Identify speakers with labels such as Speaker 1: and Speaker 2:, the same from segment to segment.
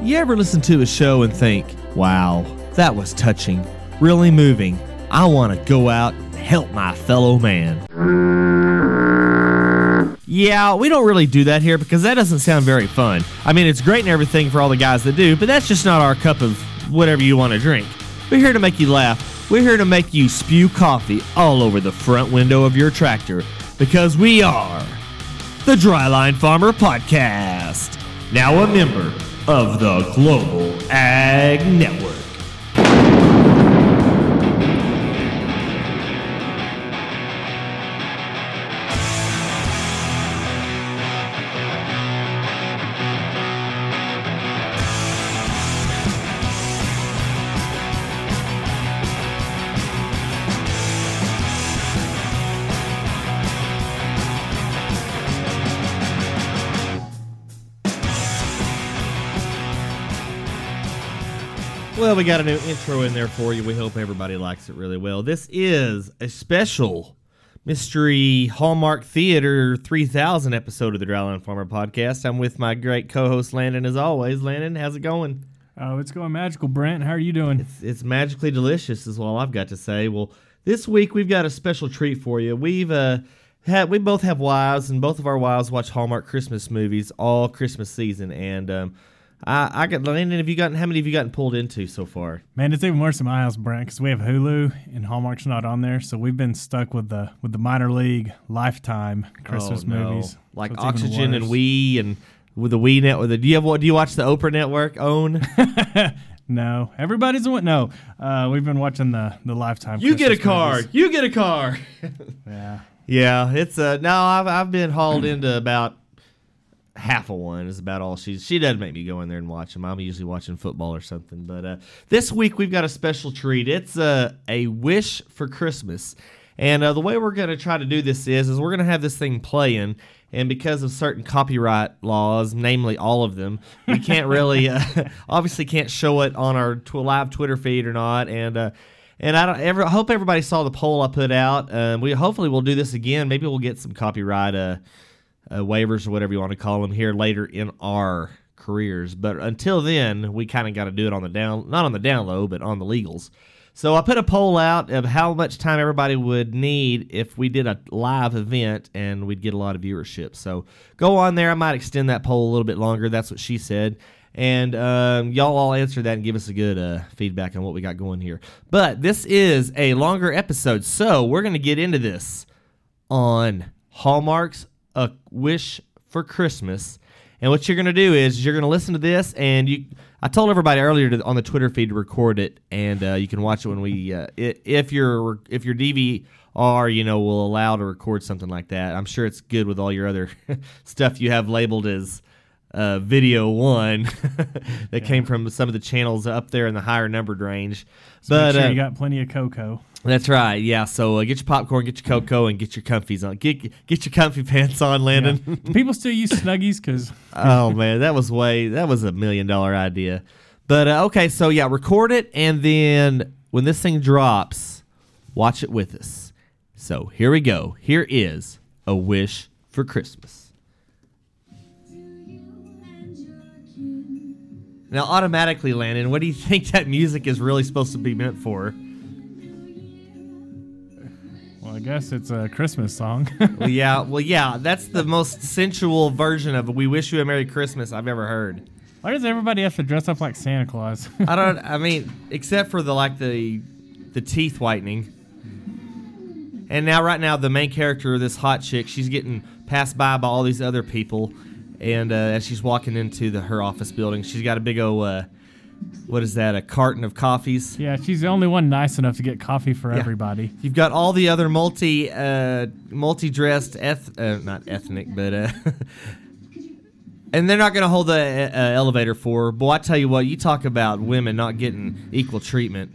Speaker 1: You ever listen to a show and think, wow, that was touching, really moving. I want to go out and help my fellow man. Yeah, we don't really do that here because that doesn't sound very fun. I mean, it's great and everything for all the guys that do, but that's just not our cup of whatever you want to drink. We're here to make you laugh. We're here to make you spew coffee all over the front window of your tractor because we are the Dryland Farmer Podcast, now a member of the Global Ag Network. We got a new intro in there for you. We hope everybody likes it really well. This is a special mystery Hallmark Theater 3000 episode of the Dryland Farmer Podcast. I'm with my great co-host Landon, as always. Landon, how's it going?
Speaker 2: Oh, it's going magical, Brent. How are you doing?
Speaker 1: It's, it's magically delicious, is all I've got to say. Well, this week we've got a special treat for you. We've uh, had we both have wives, and both of our wives watch Hallmark Christmas movies all Christmas season, and um, I, I got Landon. Have you gotten how many have you gotten pulled into so far?
Speaker 2: Man, it's even worse in my house, Brent, because we have Hulu and Hallmark's not on there, so we've been stuck with the with the minor league Lifetime Christmas
Speaker 1: Oh, no.
Speaker 2: movies,
Speaker 1: like
Speaker 2: So
Speaker 1: Oxygen and. We and with the We network. Do you have what? Do you watch the Oprah Network? Own?
Speaker 2: No, everybody's a no. Uh, we've been watching the the Lifetime.
Speaker 1: you get a
Speaker 2: Christmas
Speaker 1: card.
Speaker 2: movies.
Speaker 1: You get a car.
Speaker 2: Yeah,
Speaker 1: yeah, it's uh no. I've I've been hauled into about half of one. Is about all she's. She doesn't make me go in there and watch them. I'm usually watching football or something. But uh, this week we've got a special treat. It's uh, a wish for Christmas. And uh, the way we're going to try to do this is, is we're going to have this thing playing, and because of certain copyright laws, namely all of them, we can't really, uh, obviously, can't show it on our tw- live Twitter feed or not. And uh, and I don't ever hope everybody saw the poll I put out. Um, we hopefully we'll do this again. Maybe we'll get some copyright uh, uh, waivers or whatever you want to call them here later in our careers. But until then, we kind of got to do it on the down, not on the down low, but on the legals. So I put a poll out of how much time everybody would need if we did a live event and we'd get a lot of viewership. So go on there. I might extend that poll a little bit longer. That's what she said. And um, y'all all answer that and give us a good uh, feedback on what we got going here. But this is a longer episode, so we're going to get into this on Hallmark's A Wish for Christmas. And what you're going to do is you're going to listen to this, and you. I told everybody earlier to, on the Twitter feed to record it, and uh, you can watch it when we. Uh, if your if your DVR, you know, will allow to record something like that. I'm sure it's good with all your other stuff you have labeled as uh, video one that came from some of the channels up there in the higher numbered range.
Speaker 2: so
Speaker 1: but
Speaker 2: make sure
Speaker 1: uh,
Speaker 2: you got plenty of cocoa.
Speaker 1: that's right. Yeah. So uh, get your popcorn, get your cocoa, and get your comfies on. Get get your comfy pants on, Landon.
Speaker 2: Do people still use Snuggies? Because
Speaker 1: oh man, that was way that was a million dollar idea. But uh, okay, so yeah, record it, and then when this thing drops, watch it with us. So here we go. Here is a wish for Christmas. Now, automatically, Landon, what do you think that music is really supposed to be meant for?
Speaker 2: well, I guess it's a Christmas song.
Speaker 1: Well, yeah, well, yeah, that's the most sensual version of "We Wish You a Merry Christmas" I've ever heard.
Speaker 2: Why does everybody have to dress up like Santa Claus?
Speaker 1: I don't. I mean, except for the like the the teeth whitening. And now, right now, the main character, this hot chick, she's getting passed by by all these other people, and uh, as she's walking into the her office building, she's got a big old uh, what is that? A carton of coffees.
Speaker 2: yeah, she's the only one nice enough to get coffee for
Speaker 1: Yeah.
Speaker 2: everybody.
Speaker 1: You've got all the other multi uh, multi dressed eth uh, not ethnic, but uh, and they're not going to hold the uh, elevator for. her. Boy, I tell you what, you talk about women not getting equal treatment.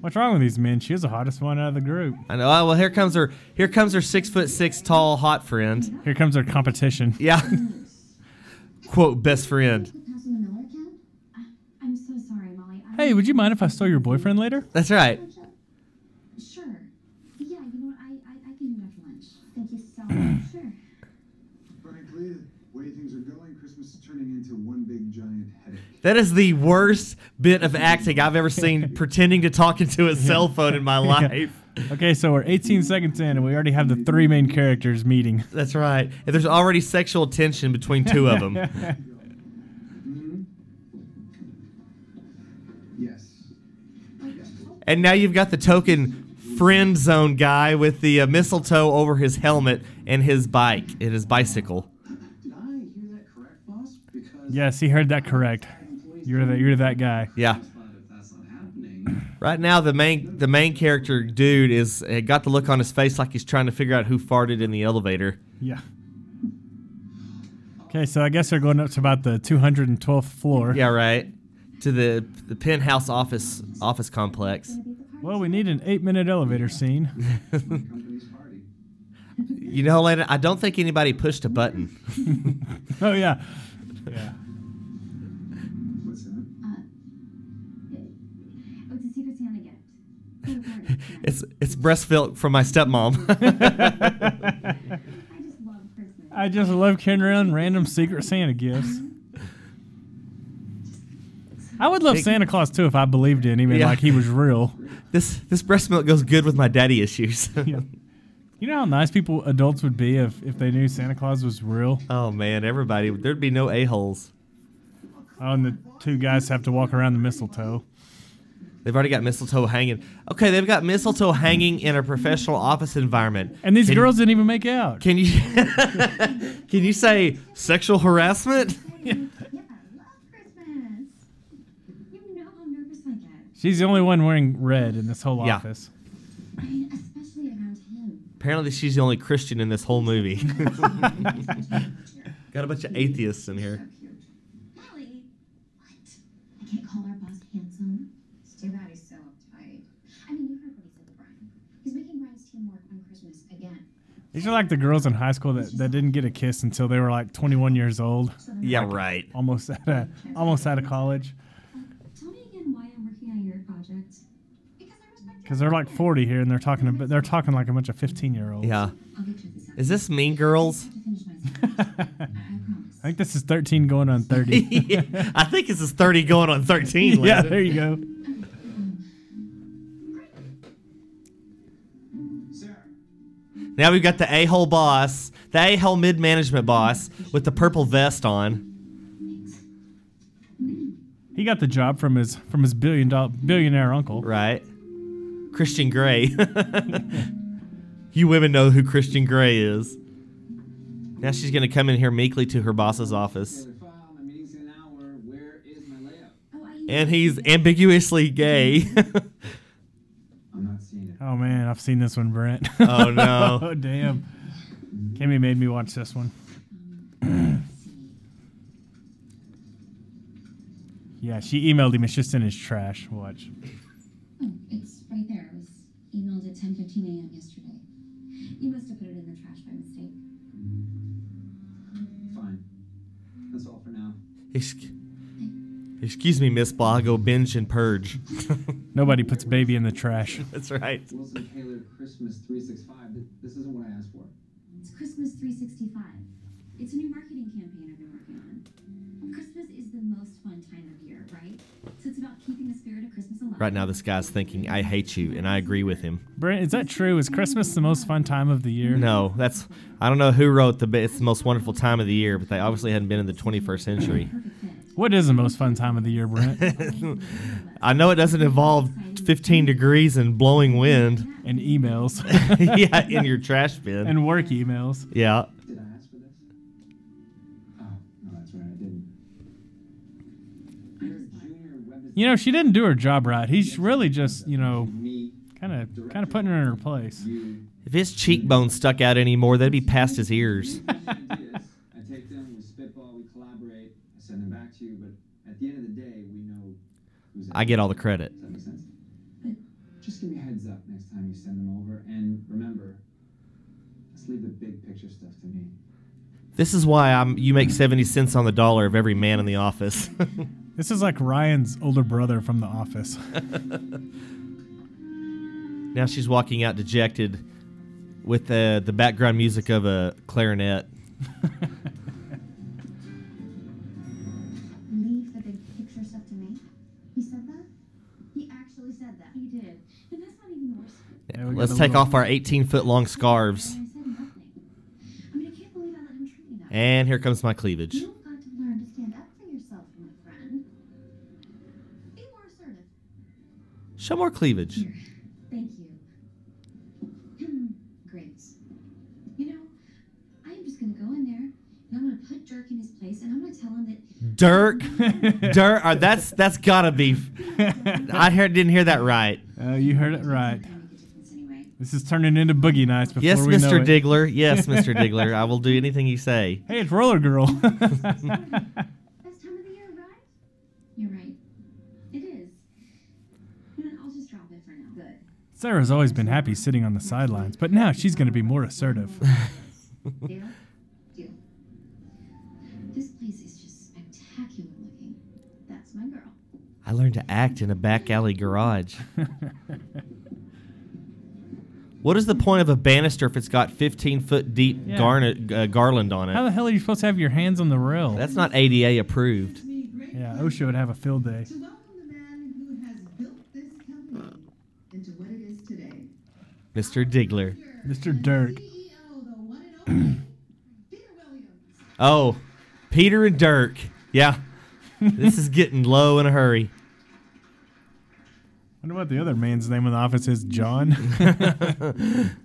Speaker 2: What's wrong with these men? She was the hottest one out of the group.
Speaker 1: I know. Oh, well, here comes her. Here comes her six foot six tall hot friend.
Speaker 2: Here comes our competition.
Speaker 1: Yeah. Quote best friend.
Speaker 3: Pass on the Miller account? I, I'm so sorry, Molly. I
Speaker 2: Hey, would you mind if I stole your boyfriend later?
Speaker 1: That's right.
Speaker 3: Sure. Yeah, you know what? I, I, I can do it after lunch. Thank you so much. Sure.
Speaker 4: Frankly, the way things are going, Christmas is turning into one big giant headache.
Speaker 1: That is the worst bit of acting I've ever seen pretending to talk into a cell phone in my life.
Speaker 2: Okay, so we're 18 seconds in, and we already have the three main characters meeting.
Speaker 1: That's right. And there's already sexual tension between two of them.
Speaker 4: Yes.
Speaker 1: and now you've got the token friend zone guy with the uh, mistletoe over his helmet and his bike and his bicycle.
Speaker 4: Did I hear that correct, boss? Because
Speaker 2: Yes, he heard that correct. You're the, you're that guy.
Speaker 1: Yeah.
Speaker 4: But if that's not happening,
Speaker 1: Right now, the main the main character dude is uh, got the look on his face like he's trying to figure out who farted in the elevator.
Speaker 2: Yeah. Okay, so I guess they're going up to about the 212th floor.
Speaker 1: Yeah, right. To the the penthouse office office complex.
Speaker 3: Gonna be at the party
Speaker 2: Well, we need an eight minute elevator scene.
Speaker 1: You know, Lena, I don't think anybody pushed a button.
Speaker 2: Oh, yeah. Yeah.
Speaker 3: It's
Speaker 1: it's breast milk from my stepmom.
Speaker 3: I just love
Speaker 2: carrying around random Secret Santa gifts. I would love Santa Claus too if I believed in him and
Speaker 1: Yeah.
Speaker 2: like he was real.
Speaker 1: this this breast milk goes good with my daddy issues.
Speaker 2: Yeah. You know how nice people adults would be if, if they knew Santa Claus was real?
Speaker 1: oh man, everybody, there'd be no a holes.
Speaker 2: Oh, and the two guys have to walk around the mistletoe.
Speaker 1: They've already got mistletoe hanging. Okay, they've got mistletoe hanging in a professional office environment.
Speaker 2: And these
Speaker 1: Can-
Speaker 2: girls didn't even make out.
Speaker 1: Can you can you say sexual harassment?
Speaker 3: Yeah, I love Christmas. You know how nervous I get.
Speaker 2: She's the only one wearing red in this whole
Speaker 1: Yeah.
Speaker 2: office.
Speaker 3: I mean, especially around him.
Speaker 1: Apparently, she's the only Christian in this whole movie. got a bunch of atheists in here.
Speaker 3: Molly. What? I can't call our boss handsome. It's too bad he's so uptight. I mean, you heard what he said to Brian. He's making Brian's team work on Christmas again.
Speaker 2: These are like the girls in high school that, that didn't get a kiss until they were like 21 years old,
Speaker 3: So then
Speaker 1: Yeah, right.
Speaker 2: almost out of, almost out of college.
Speaker 3: Tell me again why I'm working on your project. Because I respect
Speaker 2: Because they're like 40 here and they're talking about, they're talking like a bunch of 15 year olds.
Speaker 1: Yeah.
Speaker 3: I'll get you this out.
Speaker 1: Is this Mean Girls?
Speaker 3: to finish my sentence. I
Speaker 2: think this is 13 going on 30.
Speaker 1: yeah, I think this is 30 going on 13.
Speaker 2: yeah, there you go.
Speaker 1: Now we've got the a hole boss, the a hole mid management boss with the purple vest on.
Speaker 2: He got the job from his from his billion dollar billionaire uncle.
Speaker 1: Right. Christian Grey. you women know who Christian Grey is. Now she's going to come in here meekly to her boss's office.
Speaker 4: Taylor file. My meeting's in an hour. Where is my layout?
Speaker 3: Oh, I
Speaker 1: And he's ambiguously gay.
Speaker 4: I'm not seeing it.
Speaker 2: Oh man, I've seen this one, Brent.
Speaker 1: oh no.
Speaker 2: oh damn. Kimmy made me watch this one. yeah, she emailed him. It's just in his trash. Watch.
Speaker 3: Oh, it's right there. It was emailed at 10:15 a.m. yesterday. You must have put it in the trash by mistake.
Speaker 4: Fine. That's all for now.
Speaker 1: Ex- Excuse me, Miss Blah. Go binge and purge.
Speaker 2: Nobody puts baby in the trash.
Speaker 1: That's right.
Speaker 4: Wilson Taylor Christmas 365. This isn't what I asked for.
Speaker 3: It's Christmas 365. It's a new marketing campaign I've been working on. Christmas is the most fun time of year, right? So it's about keeping the spirit of Christmas alive.
Speaker 1: Right now, this guy's thinking, I hate you, and I agree with him.
Speaker 2: Brent, is that true? Is Christmas the most fun time of the year?
Speaker 1: No, that's. I don't know who wrote the. It's the most wonderful time of the year, but they obviously hadn't been in the 21st century.
Speaker 2: What is the most fun time of the year, Brent?
Speaker 1: I know it doesn't involve 15 degrees and blowing wind.
Speaker 2: and emails
Speaker 1: yeah, in your trash bin.
Speaker 2: and work emails.
Speaker 1: yeah.
Speaker 4: Did I ask for this? Oh, no, that's right. I didn't. You're a junior web
Speaker 2: You know, she didn't do her job right. He's really just, you know, kind of kind of putting her in her place.
Speaker 1: If his cheekbone stuck out anymore, they'd be past his ears.
Speaker 4: ideas. I take them, we spitball, we collaborate. I send them back to you, but at the end of the day, we know who's.
Speaker 1: I get all the credit.
Speaker 4: Does that make sense? Just give me a heads up next time you send them over, and remember, let's leave the big picture stuff to me.
Speaker 1: This is why I'm. You make 70 cents on the dollar of every man in the office.
Speaker 2: This is like Ryan's older brother from The Office.
Speaker 1: now she's walking out dejected with the the background music of a clarinet. Let's take off our 18 foot long scarves.
Speaker 3: And I said nothing. I mean, I can't believe I let him treat me that way.
Speaker 1: And here comes my cleavage.
Speaker 3: You've got to learn to stand up for yourself, my friend. Be more assertive.
Speaker 1: Show more cleavage.
Speaker 3: Here, thank you. Great. You know, I am just gonna go in there and I'm gonna put Dirk in his place and I'm gonna tell him that
Speaker 1: Dirk, Dirk. uh, that's that's gotta be. I heard, didn't hear that right.
Speaker 2: Oh, you heard it right.
Speaker 3: Gonna make a difference anyway.
Speaker 2: This is turning into boogie nights before
Speaker 1: Yes,
Speaker 2: we know
Speaker 1: Mr.
Speaker 2: it.
Speaker 1: Diggler. Yes, Mr. Diggler. I will do anything you say.
Speaker 2: Hey, it's Roller Girl.
Speaker 3: Best time of the year, right? You're right. It is. I'll just drop it for now. Good.
Speaker 2: Sarah's always been happy sitting on the sidelines, but now she's going to be more assertive.
Speaker 3: Deal? Deal. This place is just spectacular looking. That's my girl.
Speaker 1: I learned to act in a back alley garage. What is the point of a banister if it's got 15 foot deep
Speaker 2: Yeah.
Speaker 1: garnet, uh, garland on it?
Speaker 2: How the hell are you supposed to have your hands on the rail?
Speaker 1: That's not ADA approved.
Speaker 2: yeah, OSHA would have a field day.
Speaker 5: To welcome the man who has built this company into what it is today.
Speaker 1: Mr. Diggler.
Speaker 2: Mr. Dirk.
Speaker 5: CEO, the one and only Peter Williams.
Speaker 1: Oh, Peter and Dirk. Yeah. this is getting low in a hurry.
Speaker 2: Wonder what the other man's name in the office is. John.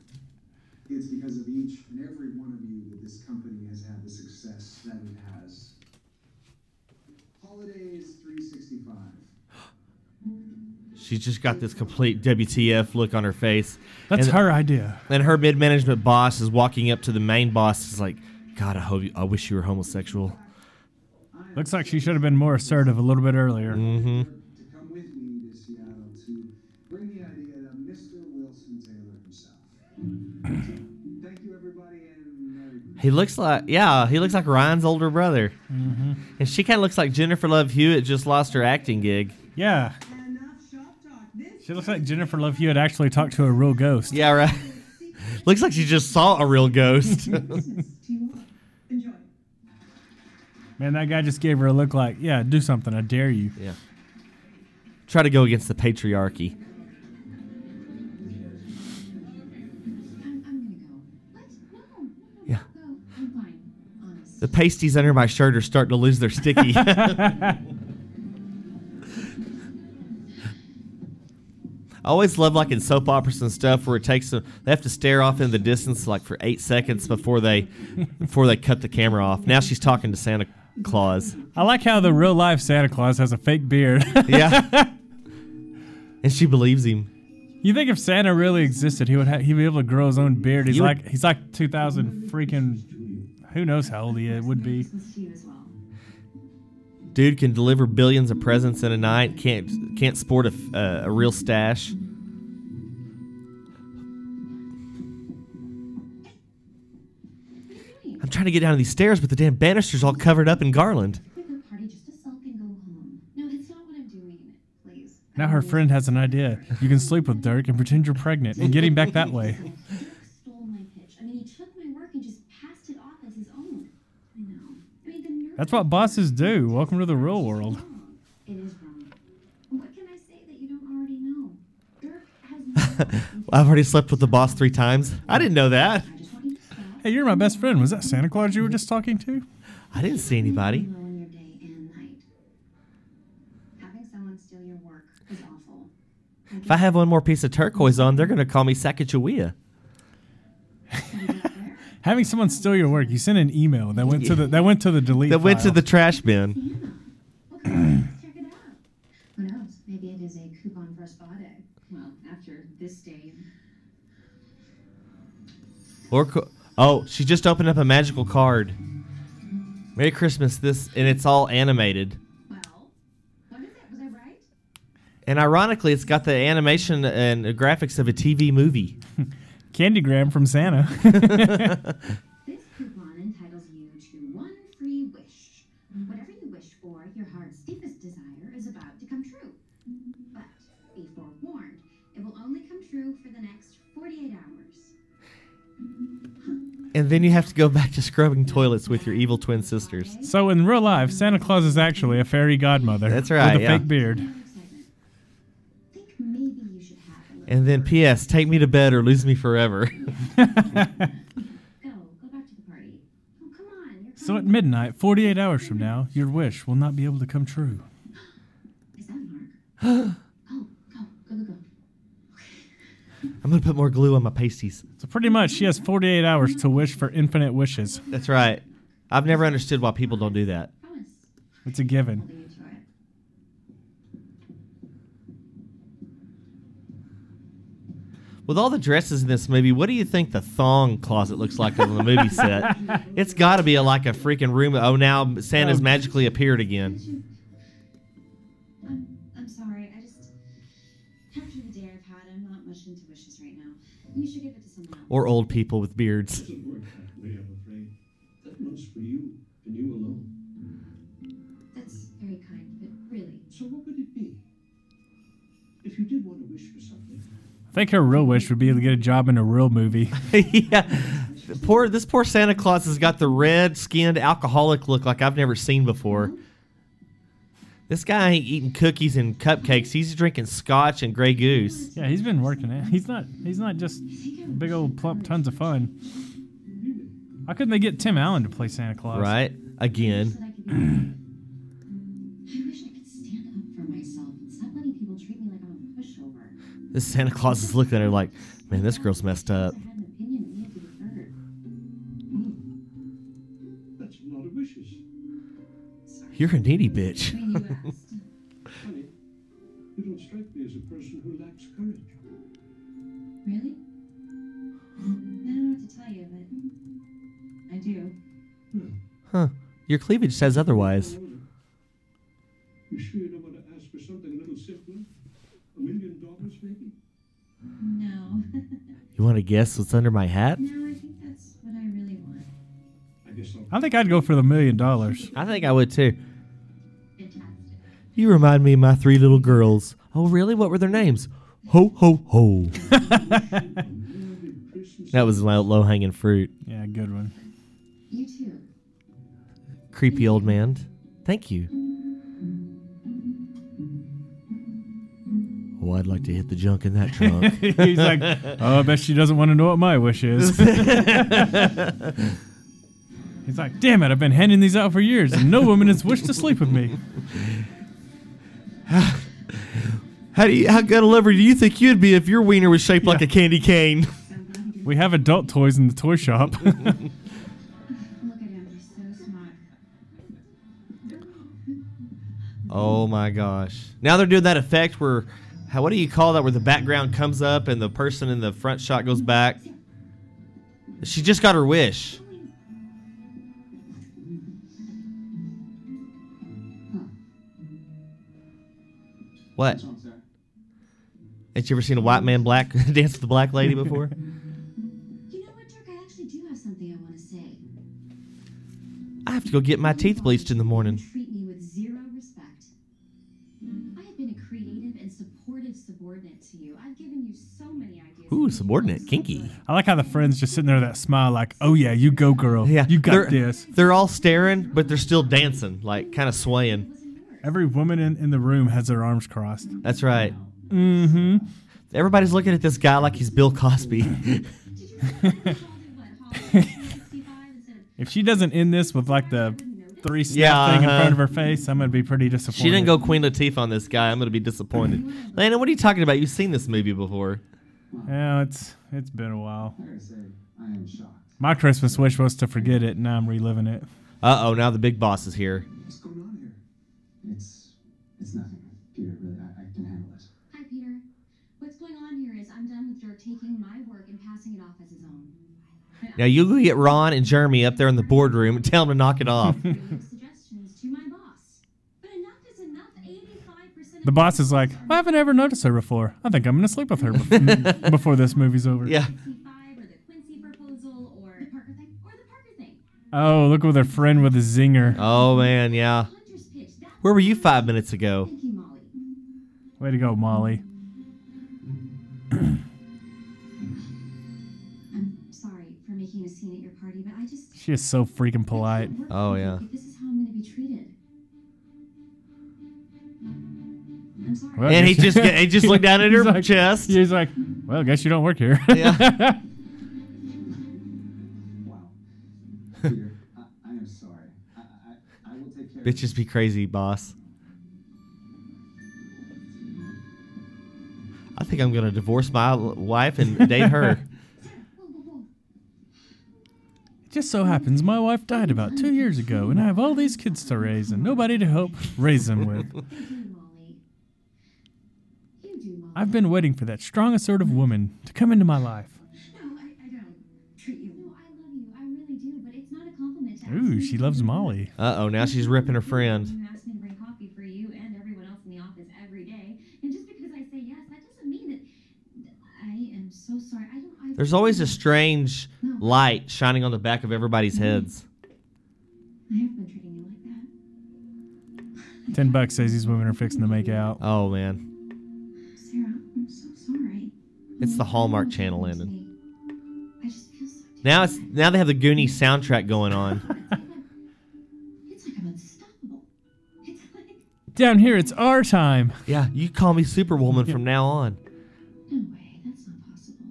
Speaker 6: It's because of each and every one of you that this company has had the success that it has. Holidays 365.
Speaker 1: She's just got this complete WTF look on her face.
Speaker 2: That's
Speaker 1: and,
Speaker 2: her idea.
Speaker 1: And her mid management boss is walking up to the main boss. Is like, God, I hope you, I wish you were homosexual.
Speaker 2: Looks like she should have been more assertive a little bit earlier.
Speaker 1: Mm-hmm. He looks like, yeah, he looks like Ryan's older brother.
Speaker 2: Mm-hmm.
Speaker 1: And she kind of looks like Jennifer Love Hewitt just lost her acting gig.
Speaker 2: Yeah,
Speaker 5: Enough shop talk. This
Speaker 2: she looks like Jennifer Love Hewitt actually talked to a real ghost.
Speaker 1: Yeah, right. looks like she just saw a real ghost.
Speaker 5: business to you all. Enjoy.
Speaker 2: Man, that guy just gave her a look like, yeah, do something. I dare you.
Speaker 1: yeah. Try to go against the patriarchy. The pasties under my shirt are starting to lose their sticky. I always love like in soap operas and stuff where it takes them they have to stare off in the distance like for eight seconds before they before they cut the camera off. Now she's talking to Santa Claus.
Speaker 2: I like how the real life Santa Claus has a fake beard.
Speaker 1: Yeah. and she believes him.
Speaker 2: you think if Santa really existed, he would ha- he'd be able to grow his own beard? He's
Speaker 1: You would-
Speaker 2: like he's like 2000 freaking. Who knows how old he would be?
Speaker 3: Christmas to you as well.
Speaker 1: Dude can deliver billions of presents in a night. Can't can't sport a, uh, a real stash. I'm trying to get down these stairs, but the damn banister's all covered up in garland.
Speaker 3: Pick a party just to sulk and go home. No, that's not what I'm doing. Please.
Speaker 2: Now her friend has an idea. You can sleep with Dirk and pretend you're pregnant and get him back that way.
Speaker 3: Dirk stole my pitch. I mean, he took my work and just passed it off as his own. I know. I mean, the nerve.
Speaker 2: That's what bosses do. Welcome to the real world.
Speaker 3: It is wrong. What can I say that you don't already know? Dirk has no.
Speaker 1: I've already slept with the boss three times. I didn't know that.
Speaker 3: I just want you to stop.
Speaker 2: Hey, you're my best friend. Was that Santa Claus you were just talking to?
Speaker 1: I didn't see anybody.
Speaker 3: Ruin your day and night. Having someone steal your work is awful.
Speaker 1: If I have one more piece of turquoise on, they're gonna call me Sacagawea.
Speaker 2: Having someone steal your work, you sent an email that went to the that went to the delete.
Speaker 1: That went to the trash bin.
Speaker 3: Well, come let's check it out. Who knows? Maybe it is a coupon for a spa day. Well, after this day.
Speaker 1: Or co- oh, she just opened up a magical card. Merry Christmas. This and it's all animated.
Speaker 3: Well, what is it? Was I right?
Speaker 1: And ironically, it's got the animation and graphics of a TV movie.
Speaker 2: Candygram from Santa.
Speaker 3: This coupon entitles you to one free wish. Whatever you wish for, your heart's deepest desire is about to come true. But be forewarned, it will only come true for the next 48 hours.
Speaker 1: And then you have to go back to scrubbing toilets with your evil twin sisters.
Speaker 2: so in real life, Santa Claus is actually a fairy godmother.
Speaker 1: That's right,
Speaker 2: With a
Speaker 1: yeah.
Speaker 2: fake beard.
Speaker 3: Excitement. Think maybe you
Speaker 1: And then P.S. Take me to bed or lose me forever.
Speaker 3: Go, go back to the party. Oh, come on. You're
Speaker 2: So at midnight, 48 hours from now, your wish will not be able to come true.
Speaker 3: Is that Mark? go, oh, go, go, go, go.
Speaker 1: I'm gonna put more glue on my pasties.
Speaker 2: So pretty much, she has 48 hours to wish for infinite wishes.
Speaker 1: That's right. I've never understood why people don't do that.
Speaker 2: It's a given.
Speaker 3: Holding you to it.
Speaker 1: With all the dresses in this movie, what do you think the thong closet looks like on the movie set? It's got to be a, like a freaking room. Oh, now Santa's
Speaker 2: Oh.
Speaker 1: magically appeared again.
Speaker 3: I'm, I'm sorry. I just after the day I've had, I'm not much into wishes right now. You should give it to someone else.
Speaker 1: Or old people with beards.
Speaker 7: doesn't work that way, I'm afraid. That one's for you, and you alone.
Speaker 3: That's very kind, but really,
Speaker 7: So what would it be? If you did want to wish for something,
Speaker 2: I think her real wish would be to get a job in a real movie.
Speaker 1: yeah. Poor this poor Santa Claus has got the red skinned alcoholic look like I've never seen before. This guy ain't eating cookies and cupcakes. He's drinking scotch and Grey Goose.
Speaker 2: Yeah, he's been working it. He's not. He's not just big old plump tons of fun. Why couldn't they get Tim Allen to play Santa Claus?
Speaker 1: Right? Again. This Santa Claus is looking at her like, man, this girl's messed up.
Speaker 3: I had an opinion that needed to be heard.
Speaker 7: that's a lot of wishes.
Speaker 1: You're a needy bitch.
Speaker 3: You.
Speaker 7: Honey, you don't strike me as a person who lacks courage.
Speaker 3: Really? I don't know what to tell you, but I do. Hmm.
Speaker 1: Huh. Your cleavage says otherwise.
Speaker 7: You sure you
Speaker 1: You want to guess what's under my hat?
Speaker 3: no, I think that's what I really want.
Speaker 7: I guess I'll.
Speaker 2: I think I'd go for the million dollars.
Speaker 1: I think I would too.
Speaker 3: Fantastic.
Speaker 1: You remind me of my three little girls. Oh, really? What were their names? Ho, ho, ho. That was my low hanging fruit.
Speaker 2: Yeah, good one.
Speaker 3: You too.
Speaker 1: Creepy old man. Thank you. Oh, I'd like to hit the junk in that trunk.
Speaker 2: He's like, oh, I bet she doesn't want to know what my wish is. He's like, damn it, I've been handing these out for years, and no woman has wished to sleep with me.
Speaker 1: how do you, how good a lover do you think you'd be if your wiener was shaped like a candy cane?
Speaker 2: We have adult toys in the toy shop.
Speaker 3: Look at him. He's so smart.
Speaker 1: Oh my gosh! Now they're doing that effect where, how, what do you call that? Where the background comes up and the person in the front shot goes back. She just got her wish. What?
Speaker 4: What's?
Speaker 1: Ain't you ever seen a white man black dance with a black lady before?
Speaker 3: You know what, Dirk? I actually do have something I want to say.
Speaker 1: I have to go get my teeth bleached in the morning. Ooh, subordinate, kinky.
Speaker 2: I like how the friends just sitting there with that smile, like, oh yeah, you go, girl. Yeah, you
Speaker 1: they're,
Speaker 2: got this.
Speaker 1: They're all staring, but they're still dancing, like kind of swaying.
Speaker 2: Every woman in, in the room has their arms crossed.
Speaker 1: That's right.
Speaker 2: Mm-hmm.
Speaker 1: Everybody's looking at this guy like he's Bill Cosby.
Speaker 2: If she doesn't end this with like the three snap
Speaker 1: Yeah,
Speaker 2: thing in
Speaker 1: uh-huh.
Speaker 2: front of her face, I'm gonna be pretty disappointed.
Speaker 1: she didn't go Queen Latifah on this guy. I'm gonna be disappointed. Landon, what are you talking about? You've seen this movie before.
Speaker 2: Yeah, it's it's been a while.
Speaker 4: I say, I am shocked.
Speaker 2: My Christmas wish was to forget it, and now I'm reliving it.
Speaker 1: Uh oh, now the big boss is here.
Speaker 4: What's going on here? It's, it's nothing, Peter. Really, I, I can handle it.
Speaker 3: Hi, Peter. What's going on here is I'm done with Dirk taking my work and passing it off as his own.
Speaker 1: Now you go get Ron and Jeremy up there in the boardroom and tell them to knock it off.
Speaker 3: Give suggestions to my boss. But enough is enough. 85%
Speaker 2: The boss is like, I haven't ever noticed her before. I think I'm gonna sleep with her bef- before this movie's over.
Speaker 1: yeah.
Speaker 3: Or the Quincy proposal or the Parker thing or the Parker thing.
Speaker 2: Oh, look with her friend with a zinger.
Speaker 1: Oh man, yeah.
Speaker 3: Hunter's pitch. That's
Speaker 1: Where were you five minutes ago?
Speaker 3: Thank.
Speaker 2: Way to go, Molly.
Speaker 3: I'm sorry for making a scene at your party, but I just
Speaker 2: She is so freaking polite.
Speaker 3: I can't work
Speaker 1: Oh, yeah.
Speaker 2: Well,
Speaker 1: and he just he just looked down at her
Speaker 2: like-
Speaker 1: chest.
Speaker 2: He's like, well, I guess you don't work here.
Speaker 1: Yeah.
Speaker 4: Wow. I, I am sorry. I, I, I will take care of
Speaker 1: Bitches be crazy, boss. I think I'm gonna divorce my wife and date her.
Speaker 2: It just so happens my wife died about two years ago, and I have all these kids to raise and nobody to help raise them with.
Speaker 3: You do, Molly. You do, Molly.
Speaker 2: I've been waiting for that strong, assertive woman to come into my life.
Speaker 3: No, I, I don't treat you. No, I love you. I really do, but it's not a compliment to ask
Speaker 2: Ooh,
Speaker 3: me
Speaker 2: she
Speaker 3: to
Speaker 2: loves
Speaker 3: do.
Speaker 2: Molly.
Speaker 1: Uh oh, now she's ripping her friend.
Speaker 3: You ask me to bring coffee for you and everyone else in the office every day, and just because I say yes, that doesn't mean that. I am so sorry. I don't. I
Speaker 1: There's always a strange
Speaker 3: No.
Speaker 1: light shining on the back of everybody's heads.
Speaker 3: I have been treating you like that.
Speaker 2: Ten bucks says these women are fixing to make out.
Speaker 1: Oh man, It's the Hallmark Channel
Speaker 3: happened
Speaker 1: ending.
Speaker 3: me. I just feel so.
Speaker 1: now it's now they have the Goonies soundtrack going on.
Speaker 3: It's like I'm unstoppable. It's like
Speaker 2: Down here, it's our time.
Speaker 1: Yeah, you call me Superwoman from now on.
Speaker 3: no way. That's not possible.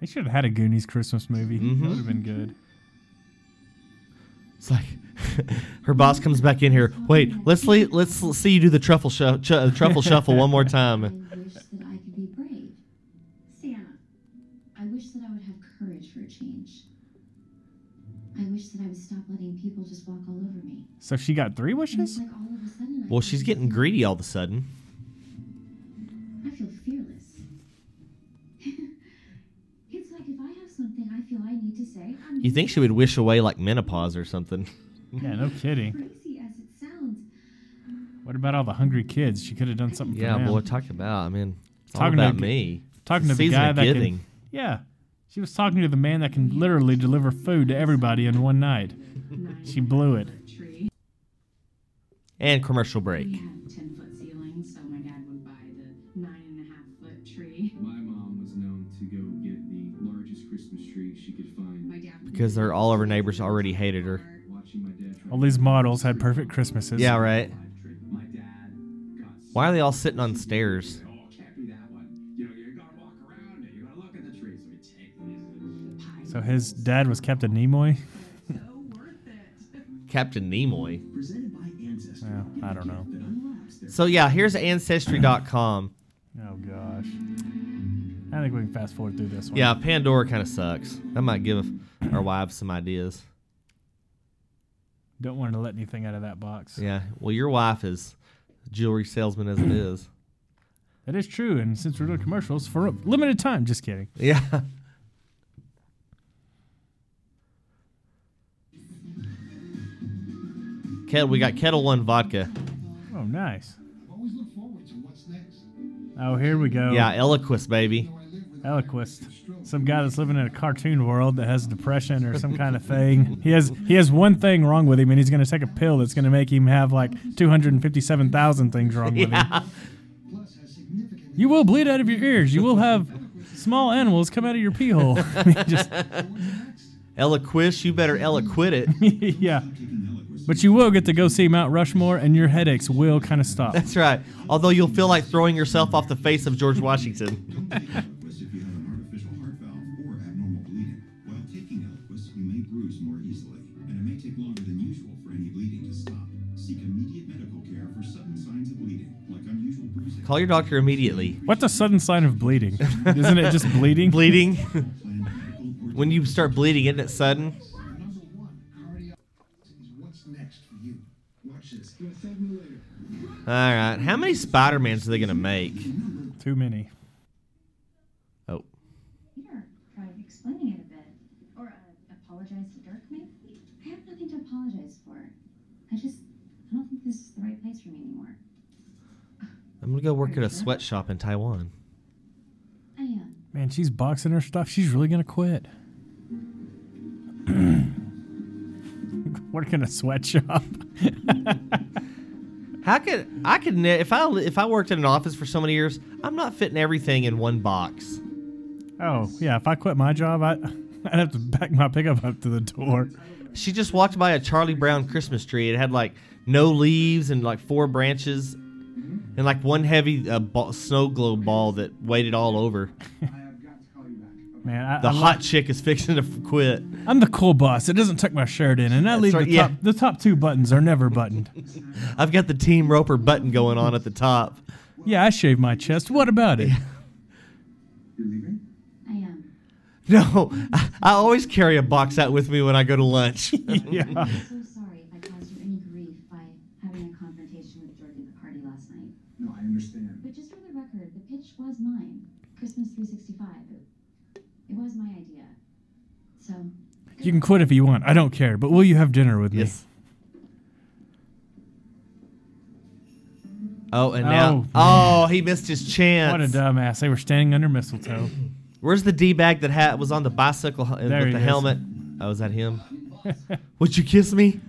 Speaker 2: They should have had a Goonies Christmas movie.
Speaker 1: Mhm.
Speaker 2: That would have been good.
Speaker 1: It's like her boss comes back in here. Wait, let's le- let's see you do the truffle shu- ch- truffle shuffle one more time.
Speaker 3: Just walk all over me.
Speaker 2: So she got three wishes?
Speaker 3: like all of a sudden
Speaker 1: Well, she's getting
Speaker 3: so-
Speaker 1: greedy all of a sudden.
Speaker 3: I feel fearless. it's like if I have something I feel I need to say, I'm
Speaker 1: You think she would wish away like menopause or something?
Speaker 2: Yeah, no kidding.
Speaker 3: crazy as it sounds.
Speaker 2: What about all the hungry kids? She could have done something
Speaker 1: Yeah,
Speaker 2: for them.
Speaker 1: boy, talk about. I mean, it's all
Speaker 2: Talking to
Speaker 1: about
Speaker 2: a-
Speaker 1: me.
Speaker 2: talking to the guy
Speaker 1: of
Speaker 2: that
Speaker 1: giving.
Speaker 2: can. Yeah, she was talking to the man that can literally deliver food to everybody in one night. She blew it.
Speaker 1: And commercial break.
Speaker 5: We had ten foot ceilings, so my dad would buy the nine and a half foot tree.
Speaker 4: My mom was known to go get the largest Christmas tree she could find.
Speaker 5: My dad would
Speaker 1: Because her all of her neighbors already hated her.
Speaker 4: Watching my dad try
Speaker 2: All these models had perfect Christmases.
Speaker 1: Yeah, right.
Speaker 4: My dad
Speaker 1: Why are they all sitting on stairs?
Speaker 4: So
Speaker 2: his dad was Captain Nimoy.
Speaker 5: so worth it.
Speaker 1: Captain Nimoy.
Speaker 8: Presented by Ancestry.
Speaker 2: Well, I don't know.
Speaker 8: That unwraps their
Speaker 1: So yeah, here's ancestry.com.
Speaker 2: Oh gosh. I think we can fast forward through this one.
Speaker 1: Yeah, Pandora kind of sucks. That might give our wives some ideas.
Speaker 2: Don't want to let anything out of that box.
Speaker 1: Yeah. Well, your wife is a jewelry salesman as it is.
Speaker 2: That is true. And since we're doing commercials for a limited time, just kidding.
Speaker 1: Yeah. Kettle, we got Ketel One vodka.
Speaker 2: Oh, nice.
Speaker 7: Always look forward to what's next.
Speaker 2: Oh, here we go.
Speaker 1: Yeah, Eliquis, baby.
Speaker 2: Eliquis. Some guy that's living in a cartoon world that has depression or some kind of thing. He has he has one thing wrong with him, and he's going to take a pill that's going to make him have like two hundred and fifty-seven thousand things wrong with him.
Speaker 1: Yeah.
Speaker 7: significant
Speaker 2: You will bleed out of your ears. You will have small animals come out of your pee hole. I mean, just
Speaker 1: Eliquis, you better eloquit it.
Speaker 2: yeah. But you will get to go see Mount Rushmore, and your headaches will kind of stop.
Speaker 1: That's right. Although you'll feel like throwing yourself off the face of George Washington.
Speaker 8: Eliquis if you have an artificial heart valve or abnormal bleeding. While taking Eliquis, you may bruise more easily, and it may take longer than usual for any bleeding to stop. Seek immediate medical care for sudden signs of bleeding, like unusual bruising.
Speaker 1: Call your doctor immediately.
Speaker 2: What's a sudden sign of bleeding? Isn't it just bleeding?
Speaker 1: Bleeding.
Speaker 8: Planned medical or
Speaker 1: when you start bleeding, isn't it sudden? All right. How many Spider-Mans are they going to make?
Speaker 2: Too many.
Speaker 1: Oh.
Speaker 3: Peter, try explaining it a bit. Or uh, apologize to Dirk, maybe? I have nothing to apologize for. I just, I don't think this is the right place for me anymore.
Speaker 1: I'm going to go work at a sweatshop in Taiwan.
Speaker 3: I am.
Speaker 2: Man, she's boxing her stuff. She's really gonna quit. Working a sweatshop.
Speaker 1: How could I could ne- if I if I worked in an office for so many years, I'm not fitting everything in one box.
Speaker 2: oh yeah, if I quit my job, I I'd have to back my pickup up to the door.
Speaker 1: She just walked by a Charlie Brown Christmas tree. It had like no leaves and like four branches. and like one heavy uh, ball, snow globe ball that weighed it all over.
Speaker 6: I have got to call you back. Okay.
Speaker 2: Man, I,
Speaker 1: The
Speaker 2: I'm,
Speaker 1: hot chick is fixing to quit.
Speaker 2: I'm the cool boss. It doesn't tuck my shirt in, and I leave
Speaker 1: right,
Speaker 2: the
Speaker 1: yeah.
Speaker 2: top. The top two buttons are never buttoned.
Speaker 1: I've got the Team Roper button going on at the top.
Speaker 2: Yeah, I shave my chest. What about it?
Speaker 4: You're leaving?
Speaker 3: I am.
Speaker 1: No, I, I always carry a box out with me when I go to lunch.
Speaker 2: yeah.
Speaker 3: I'm so sorry if I caused you any grief by having a confrontation with George at the party last night.
Speaker 4: No, I understand.
Speaker 3: But just for the record, the pitch was mine. Christmas 365. It, it was my idea. So.
Speaker 2: You can quit if you want. I don't care. But will you have dinner with me?
Speaker 1: yes. Oh, and now,
Speaker 2: Oh,
Speaker 1: oh, he missed his chance.
Speaker 2: What a dumbass. They were standing under mistletoe.
Speaker 1: Where's the d bag that hat was on the bicycle uh,
Speaker 2: h-
Speaker 1: with
Speaker 2: he
Speaker 1: the
Speaker 2: is.
Speaker 1: helmet? Oh, is that him? Would you kiss me?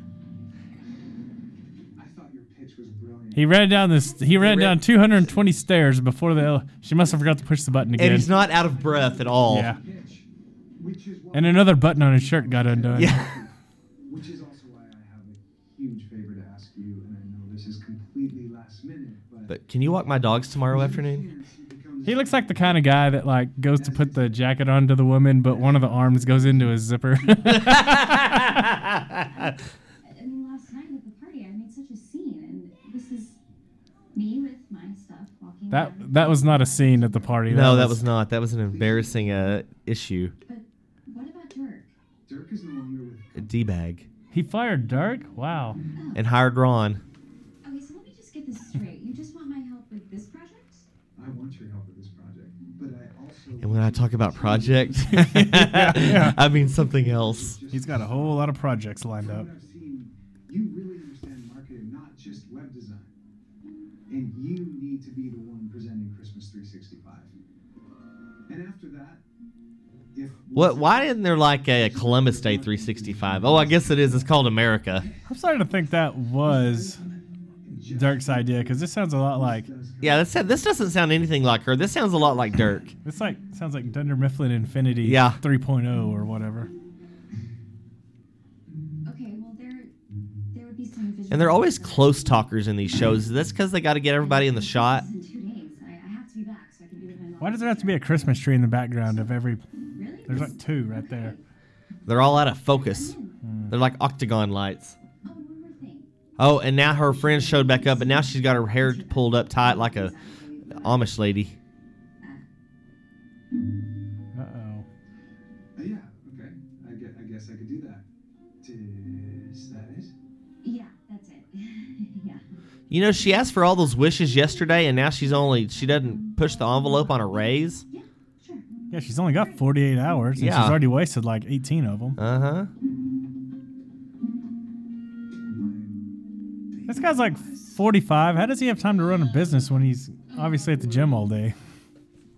Speaker 6: I thought your pitch was brilliant.
Speaker 2: He ran down this. He ran
Speaker 1: ran-
Speaker 2: down 220 stairs before the. She must have forgot to push the button again.
Speaker 1: And he's not out of breath at all.
Speaker 2: Yeah.
Speaker 6: Pitch, which is why,
Speaker 2: And another button on his shirt got undone.
Speaker 1: Yeah.
Speaker 6: which is also why I have a huge favor to ask you, and I know this is completely last minute, but.
Speaker 1: But can you walk my dogs tomorrow afternoon?
Speaker 6: He
Speaker 2: looks like the kind of guy that like goes to put the jacket onto the woman, but one of the arms goes into his zipper.
Speaker 3: I mean, last night at the party, I made such a scene, and this is me with my stuff walking.
Speaker 2: that
Speaker 3: around.
Speaker 2: that was not a scene at the party.
Speaker 1: no, that was not. That was an embarrassing uh, issue.
Speaker 3: But what about Dirk?
Speaker 6: Dirk is no longer with.
Speaker 1: A d bag.
Speaker 2: He fired Dirk. Wow.
Speaker 1: And hired Ron.
Speaker 3: Okay, so let me just get this straight. You just want my help with this project?
Speaker 6: I want your help with this project, but I also.
Speaker 1: And when I talk about project,
Speaker 2: yeah.
Speaker 1: I mean something else.
Speaker 2: He's got a whole lot of projects lined up.
Speaker 6: I've seen, you really understand marketing, not just web design. And you need to be the one
Speaker 1: What? Why isn't there like a, Columbus Day 365? Oh, I guess it is. It's called America.
Speaker 2: I'm starting to think that was Dirk's idea because this sounds a lot like
Speaker 1: Yeah, this this doesn't sound anything like her. This sounds a lot like Dirk.
Speaker 2: it's like sounds like Dunder Mifflin Infinity
Speaker 1: Yeah.
Speaker 2: 3.0 or whatever.
Speaker 3: Okay, well there, there would be some.
Speaker 1: And they're always close talkers in these shows. That's because they got to get everybody in the shot.
Speaker 3: In two days, I, I have to be back so I can be with my mom.
Speaker 2: Why does there have to be a Christmas tree in the background of every?
Speaker 3: Really?
Speaker 2: There's like two right there.
Speaker 1: They're all out of focus. They're like octagon lights.
Speaker 3: Oh, and one more thing.
Speaker 1: Oh, and now her friend showed back up, but now she's got her hair pulled up tight like a Amish lady.
Speaker 2: Uh oh.
Speaker 6: Uh, yeah, okay. I, gue- I guess I could do that. Is that it?
Speaker 3: Yeah, that's it. yeah.
Speaker 1: You know, she asked for all those wishes yesterday, and now she's only she doesn't push the envelope on a raise.
Speaker 3: Yeah,
Speaker 2: she's only got 48 hours and
Speaker 1: Yeah.
Speaker 2: she's already wasted like 18 of them.
Speaker 1: Uh huh.
Speaker 2: This guy's like 45. How does he have time to run a business when he's obviously at the gym all day?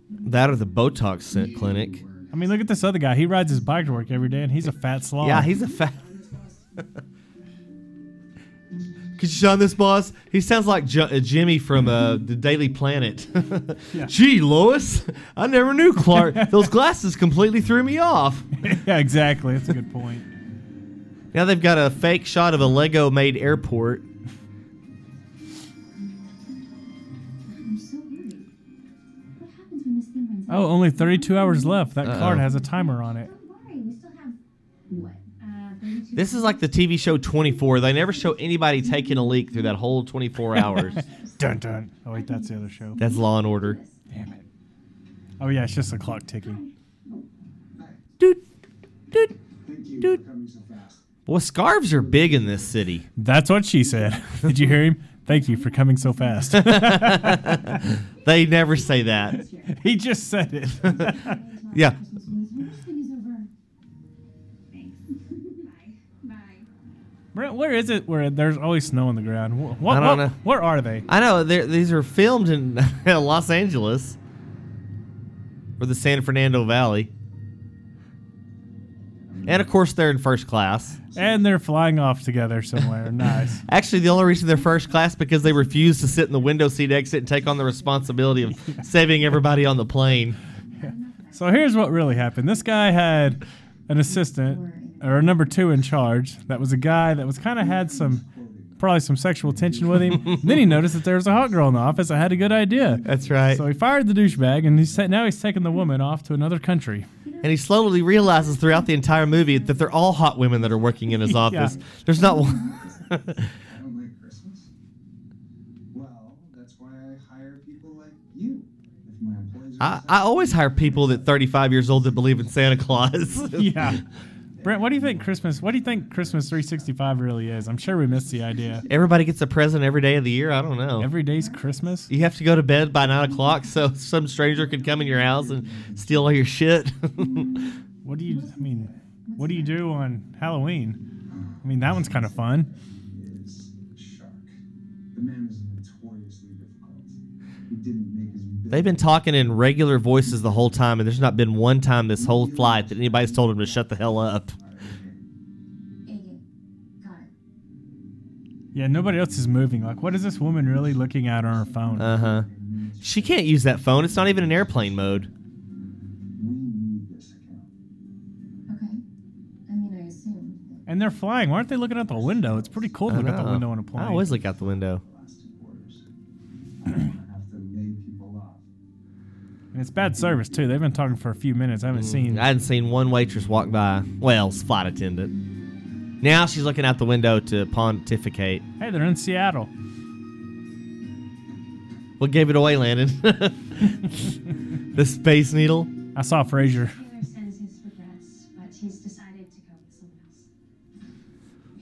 Speaker 1: That or the Botox clinic.
Speaker 2: I mean, look at this other guy. He rides his bike to work every day and he's a fat slob.
Speaker 1: Yeah, he's a fat. Could you sign this, boss? He sounds like J- uh, Jimmy from uh, the Daily Planet. Gee, Lois, I never knew Clark. Those glasses completely threw me off.
Speaker 2: yeah, exactly. That's a good point.
Speaker 1: Now they've got a fake shot of a Lego-made airport.
Speaker 3: I'm so worried. What happens when this thing runs out?
Speaker 2: Oh, only 32 hours left. That
Speaker 1: Uh-oh.
Speaker 2: card has a timer on it.
Speaker 3: Don't worry, we still have what? 32
Speaker 1: This is like the TV show 24. They never show anybody taking a leak through that whole 24 hours.
Speaker 2: Dun dun. Oh, wait, that's the other show.
Speaker 1: That's Law and Order.
Speaker 2: Damn it. Oh, yeah, it's just the clock ticking.
Speaker 1: Doot, doot.
Speaker 6: Thank you
Speaker 1: Dude.
Speaker 6: for coming so fast.
Speaker 1: Boy, scarves are big in this city.
Speaker 2: That's what she said. Did you hear him? Thank you for coming so fast.
Speaker 1: They never say that.
Speaker 2: he just said it.
Speaker 1: Yeah.
Speaker 2: Where, where is it where there's always snow on the ground? What,
Speaker 1: I don't
Speaker 2: what-
Speaker 1: know.
Speaker 2: Where are they?
Speaker 1: I know these are filmed in Los Angeles or the San Fernando Valley. And of course, they're in first class.
Speaker 2: And they're flying off together somewhere. nice.
Speaker 1: Actually, the only reason they're first class because they refuse to sit in the window seat exit and take on the responsibility of saving everybody on the plane.
Speaker 2: So here's what really happened. This guy had an assistant or number two in charge. That was a guy that was kind of had some probably some sexual tension with him. then he noticed that there was a hot girl in the office I had a good idea.
Speaker 1: That's right.
Speaker 2: So he fired the douchebag, and he's sa- now he's taking the woman off to another country.
Speaker 1: and he slowly realizes throughout the entire movie that they're all hot women that are working in his
Speaker 2: Yeah.
Speaker 1: office. There's not one.
Speaker 6: I don't like Christmas. Well, that's why I hire people like you. If my employees
Speaker 1: I, I always hire people that 35 years old that believe in Santa Claus.
Speaker 2: yeah. Brent, what do you think Christmas? What do you think Christmas 365 really is? I'm sure we missed the idea.
Speaker 1: Everybody gets a present every day of the year. I don't know.
Speaker 2: Every day's Christmas.
Speaker 1: you have to go to bed by nine o'clock so some stranger could come in your house and steal all your shit.
Speaker 2: What do you? I mean, what do you do on Halloween? I mean, that one's kind of fun.
Speaker 1: They've been talking in regular voices the whole time, and there's not been one time this whole flight that anybody's told him to shut the hell up.
Speaker 3: Agate, got it.
Speaker 2: Yeah, nobody else is moving. Like, what is this woman really looking at on her phone?
Speaker 1: Uh huh. She can't use that phone. It's not even in airplane mode.
Speaker 6: We need this account.
Speaker 3: Okay. I mean, I assumed that.
Speaker 2: and they're flying. Why aren't they looking out the window? It's pretty cool to
Speaker 1: I
Speaker 2: look out the window on a plane.
Speaker 1: I always look out the window.
Speaker 2: And it's bad service too. They've been talking for a few minutes. I haven't mm. seen.
Speaker 1: I hadn't seen one waitress walk by. Well, flight attendant. Now she's looking out the window to pontificate.
Speaker 2: Hey, they're in Seattle.
Speaker 1: What gave it away, Landon? the Space Needle.
Speaker 2: I saw Frasier.
Speaker 3: Taylor sends his regrets, but he's decided to go with someone else.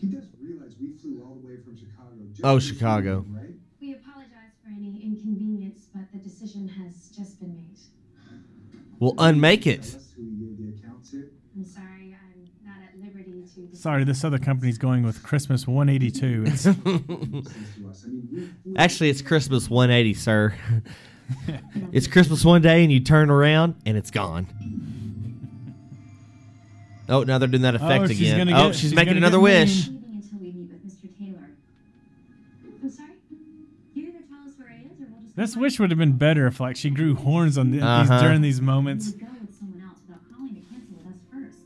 Speaker 6: He does realize we flew all the way from Chicago. Just
Speaker 1: Oh,
Speaker 6: to see
Speaker 1: Chicago.
Speaker 6: him, right?
Speaker 3: We apologize for any inconvenience, but the decision has just been made.
Speaker 1: We'll unmake it.
Speaker 6: Tell us who you gave the unmake it.
Speaker 3: I'm sorry, I'm not at liberty to.
Speaker 2: Sorry, this other company's going with Christmas 182. It's,
Speaker 6: Says to us. I mean, we flew
Speaker 1: Actually, it's Christmas 180, sir. it's Christmas one day, and you turn around, and it's gone. Oh, now they're doing that oh, effect
Speaker 2: Oh, she's
Speaker 1: again.
Speaker 2: gonna
Speaker 1: oh, she's,
Speaker 2: she's
Speaker 1: making
Speaker 2: gonna
Speaker 1: another
Speaker 2: get
Speaker 1: wish.
Speaker 2: mean. This wish would have been better if like she grew horns on the, these,
Speaker 1: Uh-huh.
Speaker 2: during these moments.
Speaker 3: You go with someone else without calling to cancel with us first.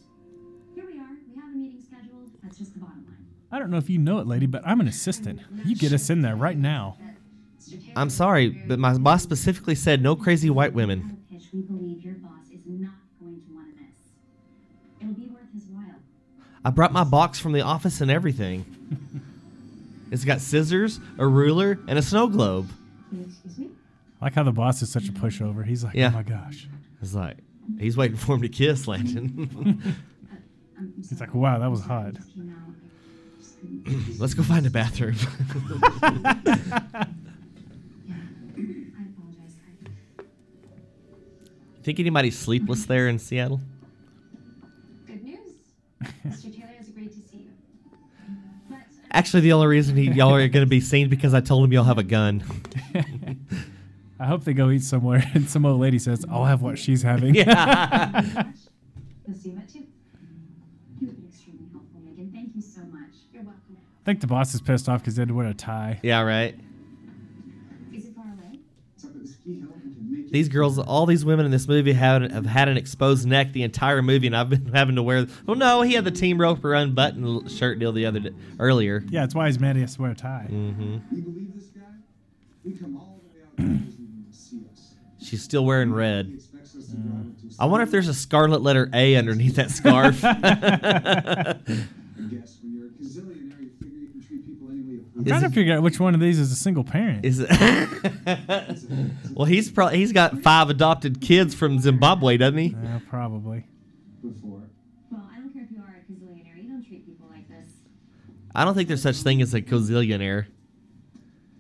Speaker 3: Here we are. We have a meeting scheduled. That's just the bottom line.
Speaker 2: I don't know if you know it, lady, but I'm an assistant. You get us in there right now.
Speaker 1: I'm sorry, but my boss specifically said no crazy white women.
Speaker 3: have a pitch we believe your boss is not going to want to miss. It'll be worth his while.
Speaker 1: I brought my box from the office and everything. it's got scissors, a ruler, and a snow globe.
Speaker 3: Excuse me?
Speaker 2: I like how the boss is such a pushover. He's like,
Speaker 1: Yeah.
Speaker 2: oh my gosh.
Speaker 1: It's like he's waiting for him to kiss Landon.
Speaker 3: I'm
Speaker 2: He's like, wow, that was hot.
Speaker 3: Just came out. I just couldn't-
Speaker 1: Let's go find a bathroom.
Speaker 3: Yeah. I apologize. I,
Speaker 1: Think anybody's sleepless there in Seattle?
Speaker 3: good news. Mr. Taylor has agreed to see you. But
Speaker 1: Actually, the only reason he, y'all are going to be seen because I told him y'all have a gun.
Speaker 2: I hope they go eat somewhere and some old lady says, I'll have what she's having.
Speaker 1: Yeah.
Speaker 3: You'll see that too. You've been extremely helpful, Megan. Thank you so much. You're welcome.
Speaker 2: I think the boss is pissed off because they had to wear a tie.
Speaker 1: yeah, right.
Speaker 3: Is it far away?
Speaker 6: It's up at the ski hill. We can make
Speaker 1: These girls, all these women in this movie have, have had an exposed neck the entire movie, and I've been having to wear. Well, no, he had the Team Roper unbuttoned shirt deal the other day, earlier.
Speaker 2: Yeah, that's why he's mad he has to wear a tie.
Speaker 1: hmm
Speaker 6: You believe this guy? We come all the way out
Speaker 1: She's still wearing red.
Speaker 6: expects us to mm. drive him to
Speaker 1: I wonder if there's a scarlet letter A underneath that scarf.
Speaker 6: I guess when you're a gazillionaire, you figure you can treat people any way you
Speaker 2: I'm trying
Speaker 1: it-
Speaker 2: to figure out which one of these is a single parent.
Speaker 1: Is it? well, he's probably he's got five adopted kids from Zimbabwe, doesn't he?
Speaker 2: Yeah, probably.
Speaker 6: Before.
Speaker 3: Well, I don't care if you are a gazillionaire. You don't treat people like this.
Speaker 1: I don't think there's such a thing as a cozillionaire.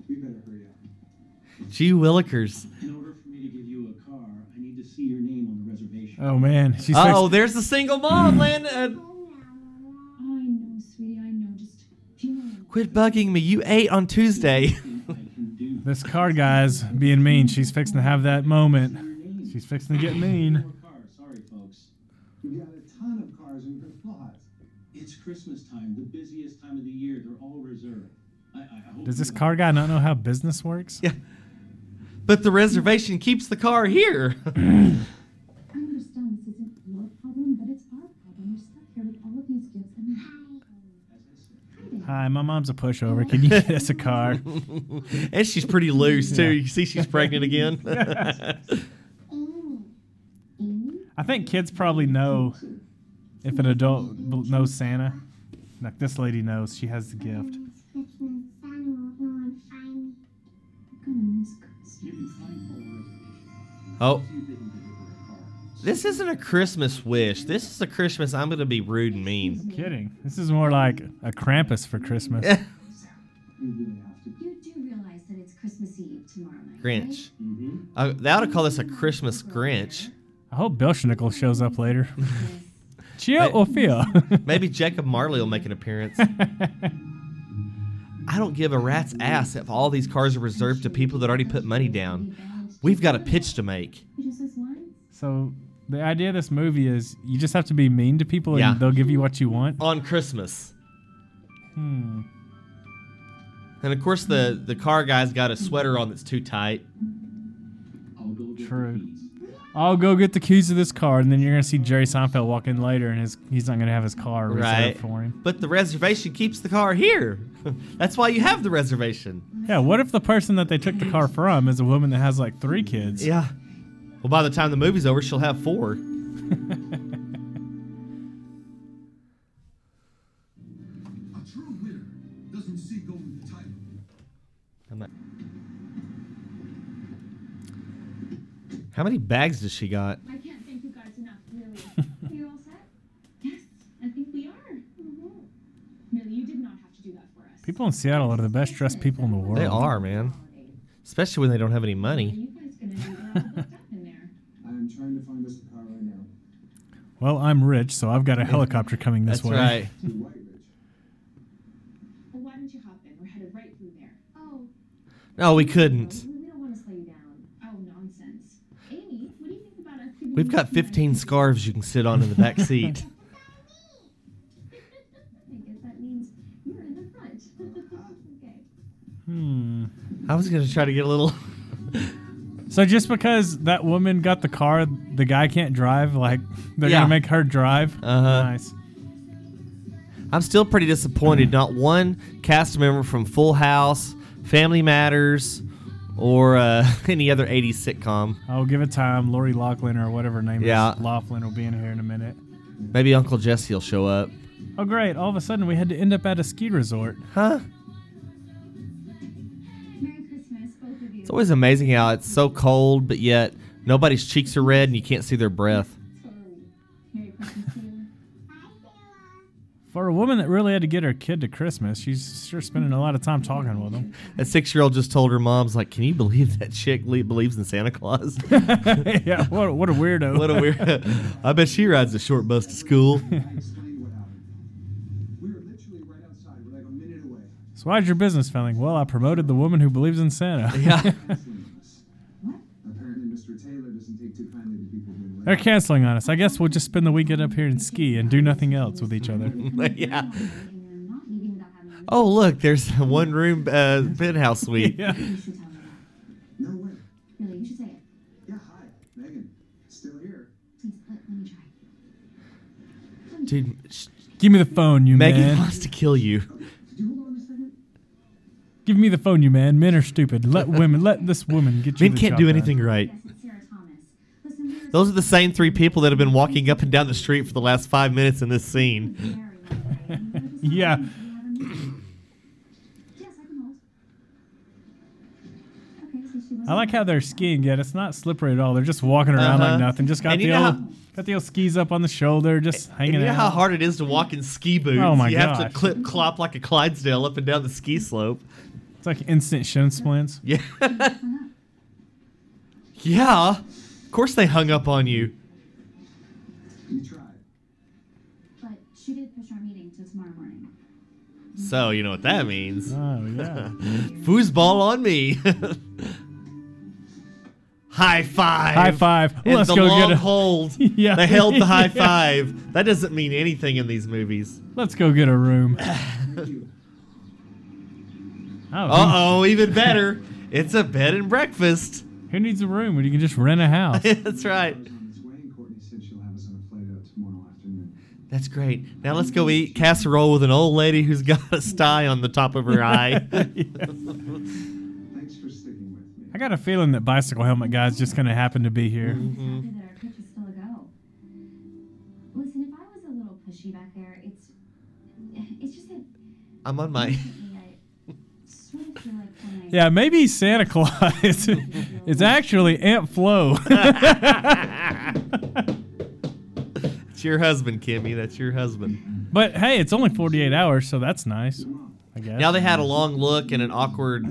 Speaker 6: We better hurry up.
Speaker 1: Gee willikers.
Speaker 7: In order for me to give you a car, I need to see your name on the reservation.
Speaker 2: Oh man, she's
Speaker 1: Oh,
Speaker 2: fixed-
Speaker 1: there's the single mom, Landon.
Speaker 3: I know, sweetie. I know. Just a few more minutes.
Speaker 1: Quit bugging me. You ate on Tuesday.
Speaker 7: Anything I can do.
Speaker 2: this car guy's being mean. She's fixing to have that moment. She's fixing to get mean.
Speaker 7: Sorry, folks.
Speaker 6: We've got a ton of cars in the lot.
Speaker 7: It's Christmas time, the busiest time of the year. They're all reserved. I, I I hope
Speaker 2: Does
Speaker 7: you
Speaker 2: this car guy not know how business works?
Speaker 1: Yeah. But the reservation keeps the car here.
Speaker 3: I understand this isn't your problem, but it's our problem. We're stuck here with all of these gifts. And
Speaker 7: As I said,
Speaker 3: hi
Speaker 2: my mom's a pushover. Can you get us a car?
Speaker 1: and she's pretty loose too. You see, she's pregnant again.
Speaker 3: Amy. Amy?
Speaker 2: I think kids probably know if an adult knows Santa. Like this lady knows she has the gift.
Speaker 3: It's Christmas. Santa won't know and find me. Gonna miss Christmas.
Speaker 4: You can sign for a reservation.
Speaker 1: oh, this isn't a Christmas wish. This is a Christmas. I'm gonna be rude and mean.
Speaker 2: Kidding. This is more like a Krampus for Christmas.
Speaker 4: You really have to.
Speaker 3: You do realize that it's Christmas Eve tomorrow night,
Speaker 1: Grinch.
Speaker 4: Mm-hmm.
Speaker 1: Uh, they ought to call this a Christmas Grinch.
Speaker 2: I hope Belsnickel shows up later. Chia or Fia?
Speaker 1: Maybe Jacob Marley will make an appearance. I don't give a rat's ass if all these cars are reserved to people that already put money down. We've got a pitch to make.
Speaker 3: He just says once.
Speaker 2: so the idea of this movie is you just have to be mean to people and they'll give you what you want.
Speaker 1: on Christmas.
Speaker 2: Hmm.
Speaker 1: And of course, the the car guy's got a sweater on that's too tight.
Speaker 4: I'll go get
Speaker 2: True. I'll go get the keys of this car, and then you're gonna see Jerry Seinfeld walk in later, and his he's not gonna have his car reserved
Speaker 1: Right.
Speaker 2: for him.
Speaker 1: But the reservation keeps the car here. that's why you have the reservation.
Speaker 2: Yeah. What if the person that they took the car from is a woman that has like three kids?
Speaker 1: Yeah. Well, by the time the movie's over, she'll have four.
Speaker 8: A true winner doesn't seek only the title.
Speaker 1: How many bags does she got?
Speaker 9: I can't thank you guys enough, really.
Speaker 3: Are you all set?
Speaker 9: yes, I think we are. Mm-hmm. Really, you did not have to do that for us.
Speaker 2: People in Seattle are the best dressed people in the world.
Speaker 1: They are, man. Especially when they don't have any
Speaker 9: Are
Speaker 1: money.
Speaker 9: you guys gonna do that all booked up in there?
Speaker 4: I'm trying to find us a car right now.
Speaker 2: Well, I'm rich, so I've got a helicopter coming this
Speaker 1: That's
Speaker 2: way.
Speaker 1: right.
Speaker 4: To White Ridge.
Speaker 9: Well, why don't you hop in? We're headed right through there.
Speaker 3: Oh,
Speaker 1: No, we couldn't.
Speaker 3: we we don't want to slow you down.
Speaker 9: Oh, nonsense. Amy, what do you think about us giving
Speaker 1: We've got 15 scarves you can sit on in the back seat.
Speaker 3: I guess that means you're in the front. okay.
Speaker 2: Hmm.
Speaker 1: I was gonna try to get a little.
Speaker 2: So just because that woman got the car, the guy can't drive. Like they're
Speaker 1: Yeah.
Speaker 2: gonna make her drive.
Speaker 1: Uh-huh.
Speaker 2: Nice.
Speaker 1: I'm still pretty disappointed. Not one cast member from Full House, Family Matters, or uh, any other 80s sitcom.
Speaker 2: I'll give it time. Lori Loughlin or whatever her name
Speaker 1: Yeah.
Speaker 2: is. Loughlin will be in here in a minute.
Speaker 1: Maybe Uncle Jesse will show up.
Speaker 2: Oh great! All of a sudden we had to end up at a ski resort.
Speaker 1: Huh? It's always amazing how it's so cold, but yet nobody's cheeks are red and you can't see their breath.
Speaker 3: Totally. Merry Christmas to you.
Speaker 2: For a woman that really had to get her kid to Christmas, she's sure spending a lot of time talking with him.
Speaker 1: That six year old just told her mom's like, "Can you believe that chick le- believes in Santa Claus?
Speaker 2: yeah, what, what a weirdo.
Speaker 1: what a weirdo. I bet she rides a short bus to school."
Speaker 6: away.
Speaker 2: so how's your business failing? Well, I promoted the woman who believes in Santa.
Speaker 1: Yeah.
Speaker 3: What?
Speaker 6: Apparently, Mr. Taylor doesn't take too kindly to people being
Speaker 2: They're canceling on us. I guess we'll just spend the weekend up here and ski and do nothing else with each other.
Speaker 1: yeah.
Speaker 3: Not leaving, not leaving without having a
Speaker 1: Oh look, there's a one room uh, penthouse suite.
Speaker 2: yeah.
Speaker 3: You should tell me that.
Speaker 6: No way.
Speaker 3: Really, you should say it.
Speaker 6: Yeah, hi, Megan. Still here.
Speaker 3: Let, let me try.
Speaker 1: Dude, sh-
Speaker 2: Give me the phone, you
Speaker 1: Megan
Speaker 2: man.
Speaker 1: wants to kill you
Speaker 2: Give me the phone, you man. Men are stupid. Let women, let this woman get you.
Speaker 1: Men can't do
Speaker 2: done.
Speaker 1: anything right.
Speaker 3: Yes, Sarah Thomas. Listen,
Speaker 1: Those are the same three people that have been walking up and down the street for the last five minutes in this scene.
Speaker 3: Mary, by the way, and we were just
Speaker 2: Yeah.
Speaker 3: talking, we had a meeting. Yes, I can hold. Okay, so she was
Speaker 2: I like how they're skiing yet. It's not slippery at all. They're just walking around
Speaker 1: Uh-huh.
Speaker 2: like nothing. Just got the old,
Speaker 1: how-
Speaker 2: got the old skis up on the shoulder, just hanging
Speaker 1: you know
Speaker 2: out.
Speaker 1: how hard it is to walk in ski boots.
Speaker 2: Oh my
Speaker 1: you have to clip clop like a Clydesdale up and down the ski slope.
Speaker 2: It's like instant shin splints.
Speaker 1: Yeah. yeah. Of course they hung up on you.
Speaker 6: You tried.
Speaker 3: But she did push our meeting to tomorrow morning.
Speaker 1: So you know what that means.
Speaker 2: Oh yeah.
Speaker 1: Foosball on me. high five.
Speaker 2: High five.
Speaker 1: And
Speaker 2: Let's
Speaker 1: the
Speaker 2: go
Speaker 1: long
Speaker 2: get a.
Speaker 1: hold.
Speaker 2: Yeah.
Speaker 1: They held the high
Speaker 2: Yeah.
Speaker 1: five. That doesn't mean anything in these movies.
Speaker 2: Let's go get a room.
Speaker 6: Thank you.
Speaker 2: Oh,
Speaker 1: Uh oh, even better. It's a bed and breakfast.
Speaker 2: who, who needs a room when you can just rent a house?
Speaker 1: That's right.
Speaker 6: Car's on its way, and Courtney said she'll have us on a flight out tomorrow afternoon.
Speaker 1: That's great. Now let's go eat casserole with an old lady who's got a sty on the top of her eye.
Speaker 6: Thanks for sticking with me.
Speaker 2: I got a feeling that bicycle helmet guy's just gonna happen to be here.
Speaker 3: I'm happy that our pitch is still a go. Listen, if I was a little pushy back there, it's it's just that
Speaker 1: I'm on my.
Speaker 3: recently I sort of feel like when I
Speaker 2: Yeah, maybe Santa Claus it's actually Aunt Flo.
Speaker 1: It's your husband, Kimmy. That's your husband.
Speaker 2: but hey, it's only 48 hours, so that's nice. I guess.
Speaker 1: Now they had a long look and an awkward,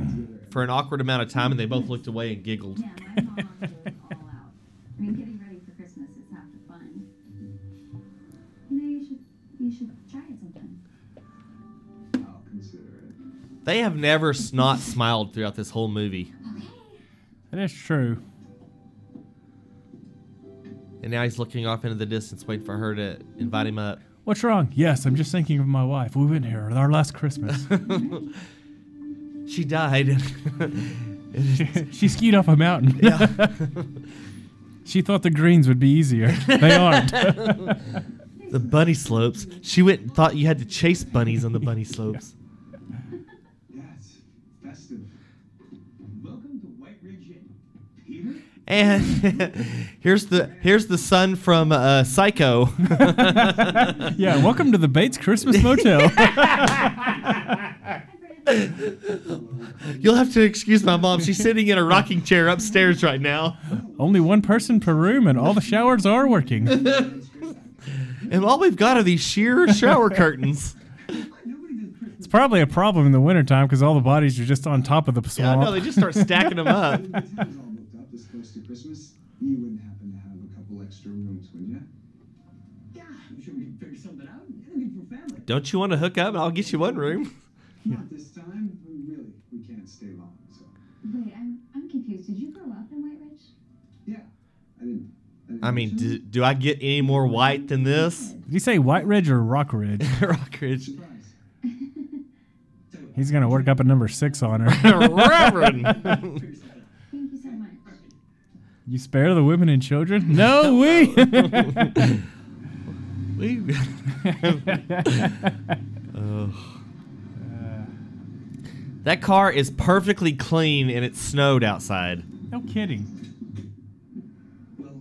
Speaker 1: for an awkward amount of time, and they both looked away and giggled. They have never snot smiled throughout this whole movie.
Speaker 2: That is true.
Speaker 1: And now he's looking off into the distance, waiting for her to invite him up.
Speaker 2: What's wrong? Yes, I'm just thinking of my wife. We went here our last Christmas.
Speaker 1: She died.
Speaker 2: she skied off a mountain.
Speaker 1: yeah.
Speaker 2: she thought the greens would be easier. They aren't.
Speaker 1: the bunny slopes. She went and thought you had to chase bunnies on the bunny slopes.
Speaker 6: Yeah, it's festive.
Speaker 7: Welcome to White Ridge Inn. Peter?
Speaker 1: And here's the here's the son from uh, Psycho.
Speaker 2: yeah, welcome to the Bates Christmas Motel.
Speaker 1: You'll have to excuse my mom. She's sitting in a rocking chair upstairs right now.
Speaker 2: Only one person per room, and all the showers are working.
Speaker 1: And all we've got are these sheer shower curtains.
Speaker 2: It's probably a problem in the wintertime because all the bodies are just on top of the
Speaker 1: Yeah, no, they just start stacking them up.
Speaker 6: This close to Christmas. You wouldn't happen to have a couple extra rooms, would you?
Speaker 7: Yeah, I'm sure we can figure something out. Anything for family.
Speaker 1: Don't you want to hook up? I'll get you one room.
Speaker 6: Not this time. We really, we can't stay long. So,
Speaker 3: Wait, I'm I'm confused. Did you grow up in White Ridge?
Speaker 6: yeah, I didn't. didn't
Speaker 1: I mean, do, do I get any more white than this?
Speaker 2: Did you say White Ridge or Rock Ridge?
Speaker 1: Rockridge.
Speaker 6: Surprise.
Speaker 2: He's gonna work up a number six on her.
Speaker 1: Reverend.
Speaker 3: Thank you so much.
Speaker 2: You spare the women and children? No, we.
Speaker 1: We- Ugh. That car is perfectly clean and it snowed outside.
Speaker 2: no kidding.
Speaker 7: Well,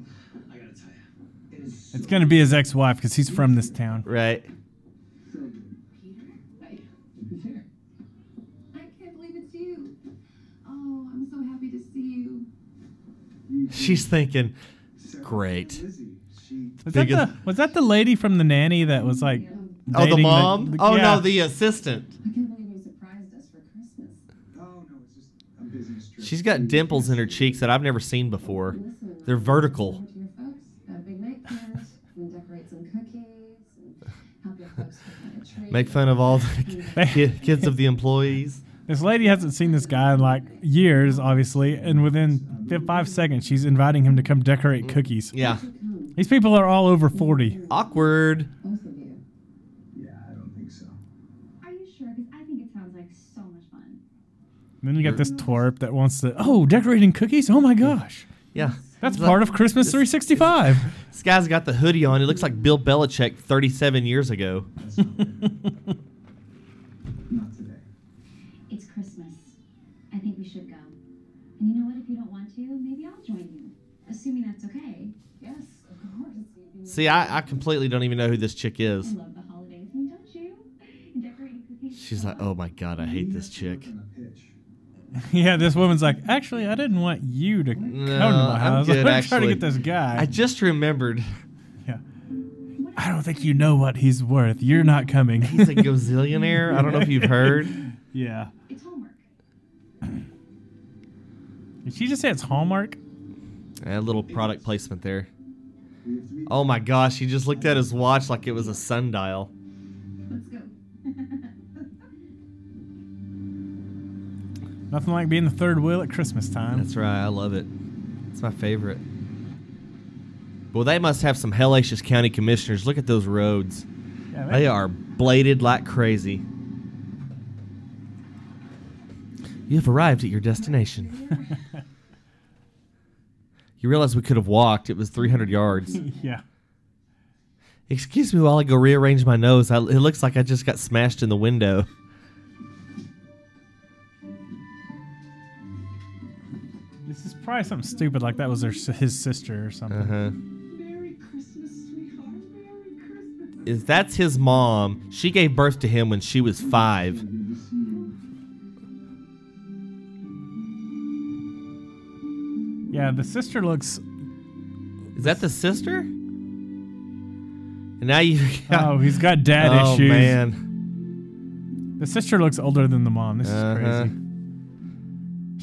Speaker 7: I gotta tell you, it is.
Speaker 2: It's gonna be his ex-wife because he's from this town.
Speaker 1: Right.
Speaker 7: Hey, who's here?
Speaker 5: I can't believe it's you. Oh, I'm so happy to see you.
Speaker 6: You
Speaker 1: She's thinking, Great.
Speaker 2: Was that, the, was that the lady from the nanny that was like?
Speaker 1: oh, the
Speaker 2: dating oh,
Speaker 1: mom? oh,
Speaker 2: yeah.
Speaker 1: no, the assistant.
Speaker 5: I can't believe you surprised us for Christmas.
Speaker 6: Oh no, it's just a business trip.
Speaker 1: She's got dimples in her cheeks that I've never seen before. They're vertical.
Speaker 5: To your folks, got a big night planned. and decorate some cookies and help your folks find a tree.
Speaker 1: Make fun of all the kids of the employees.
Speaker 2: This lady hasn't seen this guy in like years, obviously, and within fi- five seconds, she's inviting him to come decorate mm. cookies.
Speaker 1: Yeah.
Speaker 2: These people are all over 40.
Speaker 1: Awkward.
Speaker 5: both of you.
Speaker 6: Yeah, I don't think so.
Speaker 3: Are you sure? Because I think it sounds like so much fun.
Speaker 2: And then you got this twerp that wants to, oh, decorating cookies? Oh my gosh.
Speaker 1: Yeah.
Speaker 2: That's part of Christmas 365.
Speaker 1: This guy's got the hoodie on. He looks like Bill Belichick 37 years ago.
Speaker 6: That's not fair. not today.
Speaker 3: It's Christmas. I think we should go. And you know what? If you don't want to, maybe I'll join you. Assuming that's okay.
Speaker 5: Yes, of course.
Speaker 1: See, I, I completely don't even know who this chick
Speaker 3: I
Speaker 1: is.
Speaker 3: love the holidays, and don't you? And decorating cookies.
Speaker 1: She's like, oh my God, I hate this chick.
Speaker 6: On a pitch.
Speaker 2: yeah, this woman's like, actually, I didn't want you to come to
Speaker 1: No,
Speaker 2: my
Speaker 1: I'm
Speaker 2: house.
Speaker 1: good,
Speaker 2: I'm trying
Speaker 1: actually.
Speaker 2: to get this guy.
Speaker 1: I just remembered
Speaker 2: yeah. I don't think you know what he's worth. You're not coming.
Speaker 1: he's a gazillionaire. I don't know if you've heard.
Speaker 2: yeah.
Speaker 3: It's homework.
Speaker 2: Did she just say it's Hallmark?
Speaker 1: A little product placement there.
Speaker 6: We have to meet
Speaker 1: Oh my gosh, he just looked at his watch like it was a sundial.
Speaker 3: Let's go.
Speaker 2: Nothing like being the third wheel at Christmas time.
Speaker 1: That's right, I love it. It's my favorite. Well, they must have some hellacious county commissioners. Look at those roads.
Speaker 2: Yeah,
Speaker 1: They are bladed like crazy. You have arrived at your destination. you realize we could have walked. It was 300 yards.
Speaker 2: yeah.
Speaker 1: Excuse me while I go rearrange my nose. I, it looks like I just got smashed in the window.
Speaker 2: This is probably something stupid like that was her, his sister or something.
Speaker 1: Uh huh.
Speaker 5: Merry Christmas, sweetheart. Merry Christmas.
Speaker 1: Is that's his mom? She gave birth to him when she was five.
Speaker 2: Yeah, the sister looks.
Speaker 1: Is that the sister? And now you.
Speaker 2: Oh, he's got dad
Speaker 1: oh
Speaker 2: issues.
Speaker 1: man.
Speaker 2: The sister looks older than the mom. This
Speaker 1: Uh-huh.
Speaker 2: is crazy.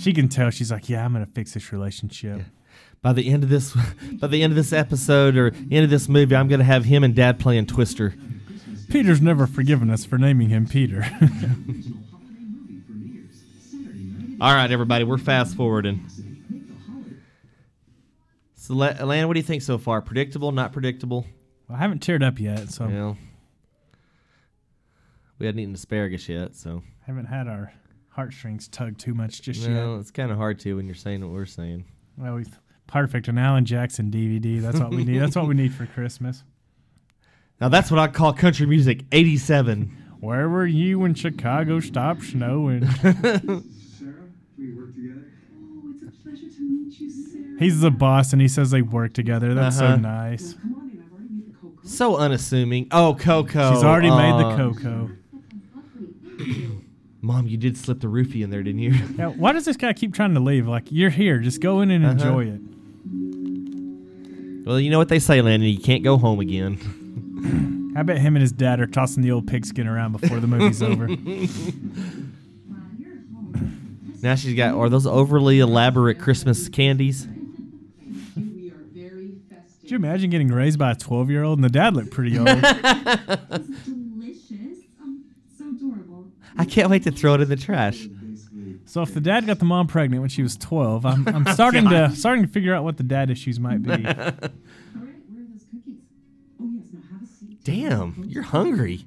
Speaker 2: She can tell. She's like, yeah, I'm gonna fix this relationship.
Speaker 1: By the end of this, by the end of this episode or end of this movie, I'm gonna have him and Dad playing Twister.
Speaker 2: Peter's never forgiven us for naming him Peter.
Speaker 1: All right, everybody, we're fast forwarding. So, La- Alan, what do you think so far? Predictable, not predictable?
Speaker 2: I haven't teared up yet, so
Speaker 1: Well, we hadn't eaten asparagus yet, so
Speaker 2: haven't had our heartstrings tugged too much just
Speaker 1: well,
Speaker 2: yet.
Speaker 1: it's kind of hard to when you're saying what we're saying.
Speaker 2: Well, we perfect an Alan Jackson DVD. That's what we need. That's what we need for Christmas.
Speaker 1: Now that's what I call country music. '87.
Speaker 2: Where were you when Chicago stopped snowing?
Speaker 6: Sarah, we work together.
Speaker 5: Oh, it's a pleasure to meet you, Sarah.
Speaker 2: He's the boss, and he says they work together. That's
Speaker 1: Uh-huh.
Speaker 2: so nice.
Speaker 5: Come on in. I've already made the cocoa.
Speaker 1: So unassuming. Oh, Coco.
Speaker 2: She's already made the
Speaker 1: Aw.
Speaker 2: cocoa.
Speaker 1: Mom, you did slip the roofie in there, didn't you?
Speaker 2: Yeah, why does this guy keep trying to leave? Like, you're here. Just go in and
Speaker 1: Uh-huh.
Speaker 2: enjoy it.
Speaker 1: well, you know what they say, Landon. You can't go home again.
Speaker 2: I bet him and his dad are tossing the old pigskin around before the movie's over.
Speaker 3: Wow, you're home.
Speaker 1: Now she's got are those overly elaborate Christmas candies?
Speaker 5: We are very festive.
Speaker 2: Could you imagine getting raised by a 12 year old and the dad looked pretty old?
Speaker 3: Delicious. Um, so adorable.
Speaker 1: I can't wait to throw it in the trash.
Speaker 2: So if the dad got the mom pregnant when she was 12, I'm, I'm starting to starting to figure out what the dad issues might be.
Speaker 5: All right, where are those cookies? Oh, yes. Now have a seat.
Speaker 1: Damn, you're hungry.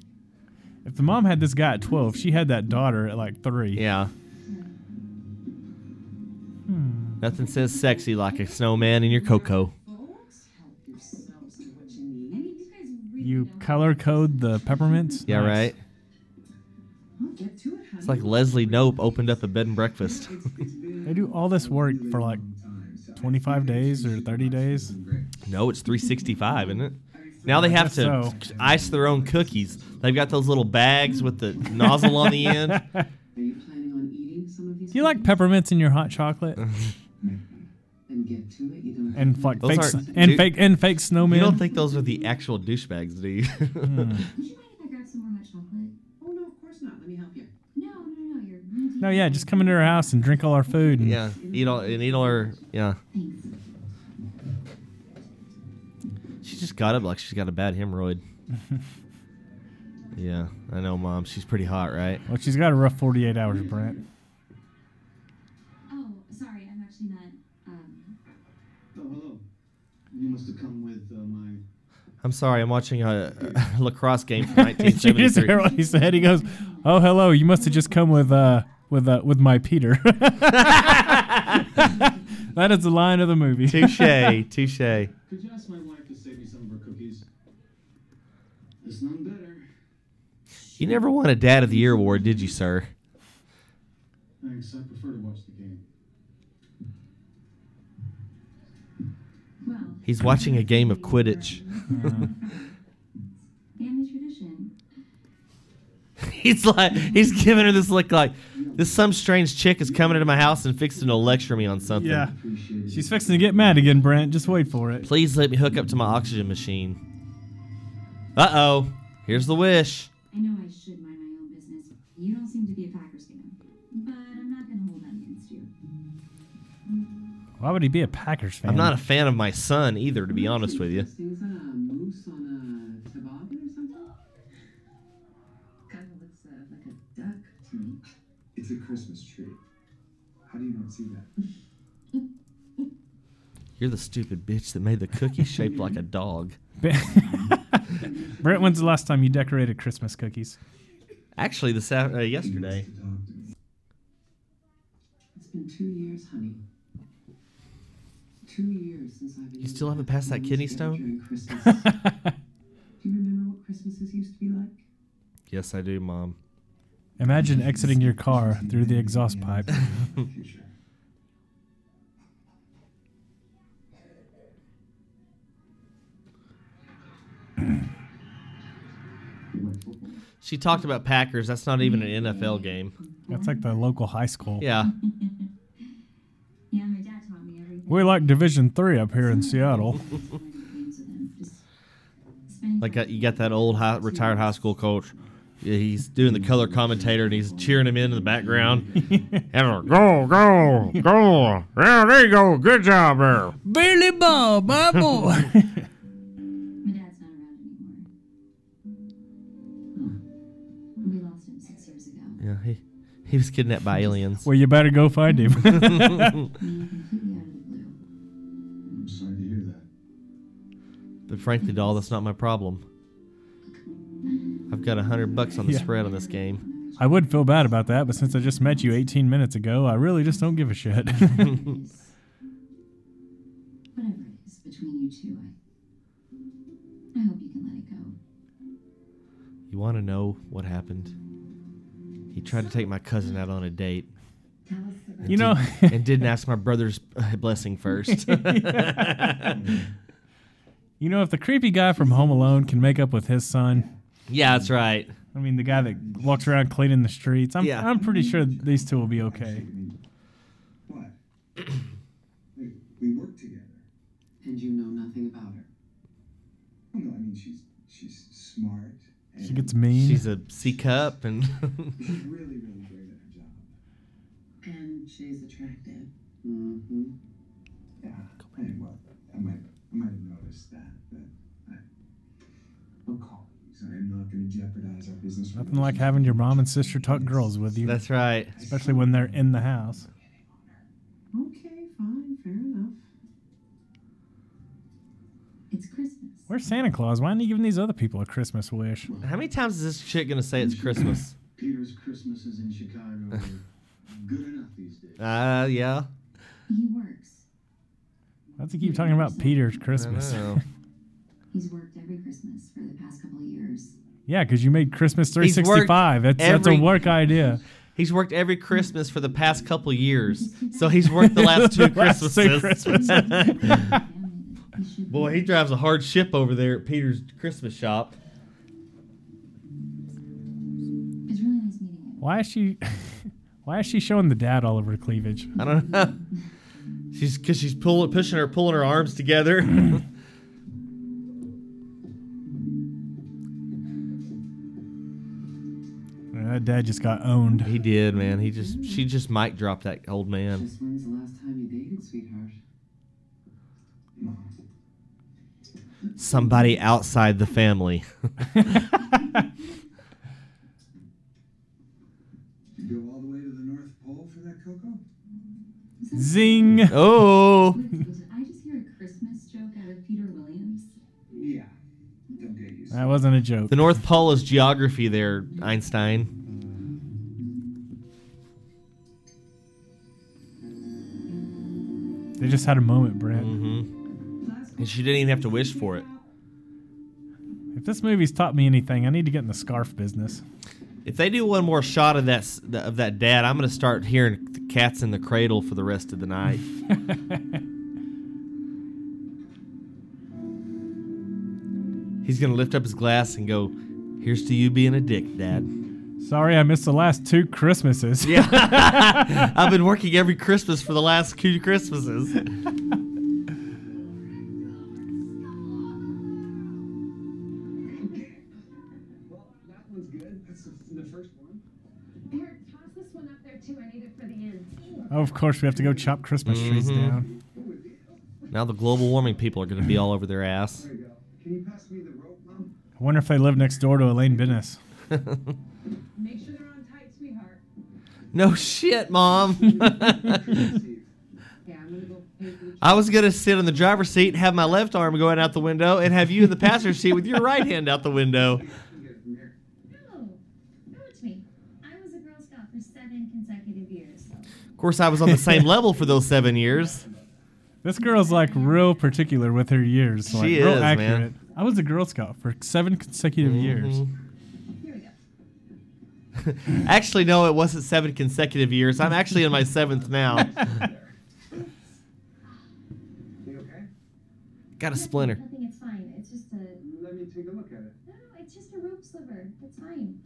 Speaker 2: If the mom had this guy at 12, she had that daughter at like three.
Speaker 1: Yeah. Nothing says sexy like a snowman in your cocoa.
Speaker 5: Folks, help yourselves to what you need.
Speaker 3: I mean, you guys really
Speaker 2: You color code the peppermints?
Speaker 1: Yeah,
Speaker 2: Nice.
Speaker 1: right.
Speaker 5: Well, get to it, honey.
Speaker 1: It's like Leslie Knope opened up a bed and breakfast.
Speaker 2: They do all this work for like 25 days or 30 days.
Speaker 1: No, it's 365, isn't it? Now they have
Speaker 2: guess
Speaker 1: to
Speaker 2: so.
Speaker 1: ice their own cookies. They've got those little bags with the nozzle on the end.
Speaker 5: Are you planning on eating some of these?
Speaker 2: Do you like peppermints in your hot chocolate?
Speaker 5: And get to it. You don't.
Speaker 2: And
Speaker 5: to-
Speaker 2: like
Speaker 1: Those
Speaker 2: fake,
Speaker 1: aren't-
Speaker 2: and
Speaker 1: dude,
Speaker 2: fake and fake snowmen.
Speaker 1: You don't think those are the actual douchebags, do you?
Speaker 3: Would hmm. you mind if I grab some more hot chocolate?
Speaker 5: Oh no, of course not. Let me help you.
Speaker 3: No, no, no, you're.
Speaker 2: no, yeah, just come into our house and drink all our food. And
Speaker 1: yeah, eat all and eat all her. Yeah,
Speaker 3: Thanks.
Speaker 1: she just got up like she's got a bad hemorrhoid. yeah, I know, mom. She's pretty hot, right?
Speaker 2: Well, she's got a rough 48 hours, Brent.
Speaker 6: You must have come with uh, my.
Speaker 1: I'm sorry. I'm watching a, a lacrosse game from
Speaker 2: Did you just hear
Speaker 1: 1973.
Speaker 2: what he said? He goes, "Oh, hello. You must have just come with uh with uh with my Peter." that is the line of the movie.
Speaker 1: touche, touche.
Speaker 6: Could you ask my wife to save me some of her cookies? There's none better.
Speaker 1: You never won a Dad of the Year award, did you, sir?
Speaker 6: Thanks. I prefer to watch the game.
Speaker 3: well,
Speaker 1: He's watching a game of Quidditch.
Speaker 3: family tradition.
Speaker 1: He's like, he's giving her this look like this. Some strange chick is coming into my house and fixing to lecture me on something.
Speaker 2: Yeah, she's fixing to get mad again, Brent. Just wait for it.
Speaker 1: Please let me hook up to my oxygen machine. Uh oh. Here's the wish.
Speaker 3: I know I should mind my own business. You don't seem to be a Packers
Speaker 2: Why would he be a Packers fan?
Speaker 1: I'm not a fan of my son either, to be honest with you.
Speaker 5: Things on a moose on a toboggan or something? Kind of looks uh, like a duck to me.
Speaker 6: It's a Christmas tree. How do you not see that?
Speaker 1: You're the stupid bitch that made the cookie shaped like a dog.
Speaker 2: Brent, when's the last time you decorated Christmas cookies?
Speaker 1: Actually, this uh, yesterday.
Speaker 5: It's been two years, honey. Two years since I've been.
Speaker 1: You still haven't passed that kidney stone?
Speaker 5: Do you remember what Christmases used to be like?
Speaker 1: Yes, I do, Mom.
Speaker 2: Imagine exiting your car through the exhaust pipe.
Speaker 4: Future. You like football?
Speaker 1: She talked about Packers. That's not even an NFL game.
Speaker 2: That's like the local high school.
Speaker 1: Yeah.
Speaker 3: Yeah, my dad taught me everything.
Speaker 2: We like Division Three up here in Seattle.
Speaker 3: Games with him, just spending
Speaker 1: Like
Speaker 3: time
Speaker 1: uh, you got that old high, retired high school coach. Yeah, he's doing the color commentator and he's cheering him in in the background. and like, go, go, go. Yeah, there you go. Good job there.
Speaker 2: Billy Bob, my boy.
Speaker 3: My dad's not around anymore. We lost him six years ago.
Speaker 1: Yeah, he, he was kidnapped by aliens.
Speaker 2: well, you better go find him.
Speaker 1: But frankly, doll, that's not my problem. I've got a hundred bucks on the
Speaker 2: Yeah.
Speaker 1: spread on this game.
Speaker 2: I would feel bad about that, but since I just met you 18 minutes ago, I really just don't give a shit.
Speaker 3: Whatever it is between you two, I, I hope you can let it go.
Speaker 1: You want to know what happened? He tried to take my cousin out on a date.
Speaker 5: Tell us
Speaker 2: you know,
Speaker 1: and didn't ask my brother's blessing first.
Speaker 2: you know, if the creepy guy from Home Alone can make up with his son,
Speaker 1: yeah, that's right.
Speaker 2: I mean, the guy that walks around cleaning the streets, I'm,
Speaker 1: Yeah.
Speaker 2: I'm pretty sure these two will be okay.
Speaker 6: What? we, we work together.
Speaker 5: And you know nothing about her.
Speaker 6: Well, no, I mean she's she's smart. And
Speaker 2: She gets mean.
Speaker 1: She's a C cup, and
Speaker 6: she's really really great at her job.
Speaker 5: And she's attractive. Mm-hmm.
Speaker 6: Yeah. Hey, well, I might I might have noticed that, but I, I'm colleagues. I'm not going to jeopardize our business.
Speaker 2: Nothing like having your mom and sister talk girls with you,
Speaker 1: that's right.
Speaker 2: especially when they're in the house.
Speaker 5: Okay, fine, fair enough.
Speaker 3: It's Christmas.
Speaker 2: Where's Santa Claus? Why aren't you giving these other people a Christmas wish?
Speaker 1: How many times is this chick gonna say it's Christmas?
Speaker 8: Peter's Christmases in Chicago are good enough these days.
Speaker 1: Uh, yeah.
Speaker 3: He works.
Speaker 2: Why does he keep talking about Peter's Christmas?
Speaker 3: He's worked every Christmas for the past couple of years.
Speaker 2: Yeah, because you made Christmas 365. That's, that's a
Speaker 1: every-
Speaker 2: work idea.
Speaker 1: He's worked every Christmas for the past couple years, so he's worked the last two
Speaker 2: Last two
Speaker 1: Christmases.
Speaker 3: Family that he should
Speaker 1: Boy, he drives a hard ship over there at Peter's Christmas shop.
Speaker 3: It's really nice meeting you.
Speaker 2: Why is she? Why is she showing the dad all of her cleavage?
Speaker 1: I don't know. She's because she's pulling, pushing her, pulling her arms together.
Speaker 2: That dad just got owned.
Speaker 1: he did, man. He just, she just mic dropped that old man.
Speaker 5: Just when's the last time you dated, sweetheart?
Speaker 1: Somebody outside the family.
Speaker 6: You go all the way to the North Pole for that cocoa?
Speaker 2: Zing.
Speaker 1: oh,
Speaker 3: Did I just hear a Christmas joke out of Peter Williams?
Speaker 6: Yeah. Don't get used to
Speaker 2: That wasn't a joke.
Speaker 1: the North Pole is geography. There, Einstein.
Speaker 2: They just had a moment, Brent.
Speaker 1: hmm And she didn't even have to wish for it.
Speaker 2: If this movie's taught me anything, I need to get in the scarf business.
Speaker 1: If they do one more shot of that of that dad, I'm gonna start hearing the cats in the cradle for the rest of the night. He's gonna lift up his glass and go, "Here's to you being a dick, Dad."
Speaker 2: Sorry, I missed the last two Christmases.
Speaker 1: Yeah, I've been working every Christmas for the last two Christmases.
Speaker 2: Of course, we have to go chop Christmas trees
Speaker 1: Mhm.
Speaker 2: down.
Speaker 1: Now the global warming people are gonna be all over their ass.
Speaker 6: There you go. Can you pass me the rope, Mom?
Speaker 2: I wonder if they live next door to Elaine Benes.
Speaker 9: Make sure they're on tight, sweetheart.
Speaker 1: No shit, Mom.
Speaker 5: Yeah, I'm gonna go pay for the
Speaker 1: I was gonna sit in the driver's seat, have my left arm going out the window, and have you in the passenger seat with your right hand out the window.
Speaker 6: You can get it from here.
Speaker 3: No, no, it's me. I was a Girl Scout for seven consecutive years. So.
Speaker 1: Of course, I was on the same level for those seven years.
Speaker 2: This girl's like real particular with her years. Like,
Speaker 1: She
Speaker 2: real
Speaker 1: is, man.
Speaker 2: accurate. I was a Girl Scout for seven consecutive years.
Speaker 1: Mhm.
Speaker 3: Here we go.
Speaker 1: Actually, no, it wasn't seven consecutive years. I'm actually in my seventh now.
Speaker 6: You okay?
Speaker 1: Got a splinter.
Speaker 3: Nothing, it's fine. It's just a.
Speaker 6: Let me take a look at it.
Speaker 3: No, no, it's just a rope sliver. It's fine.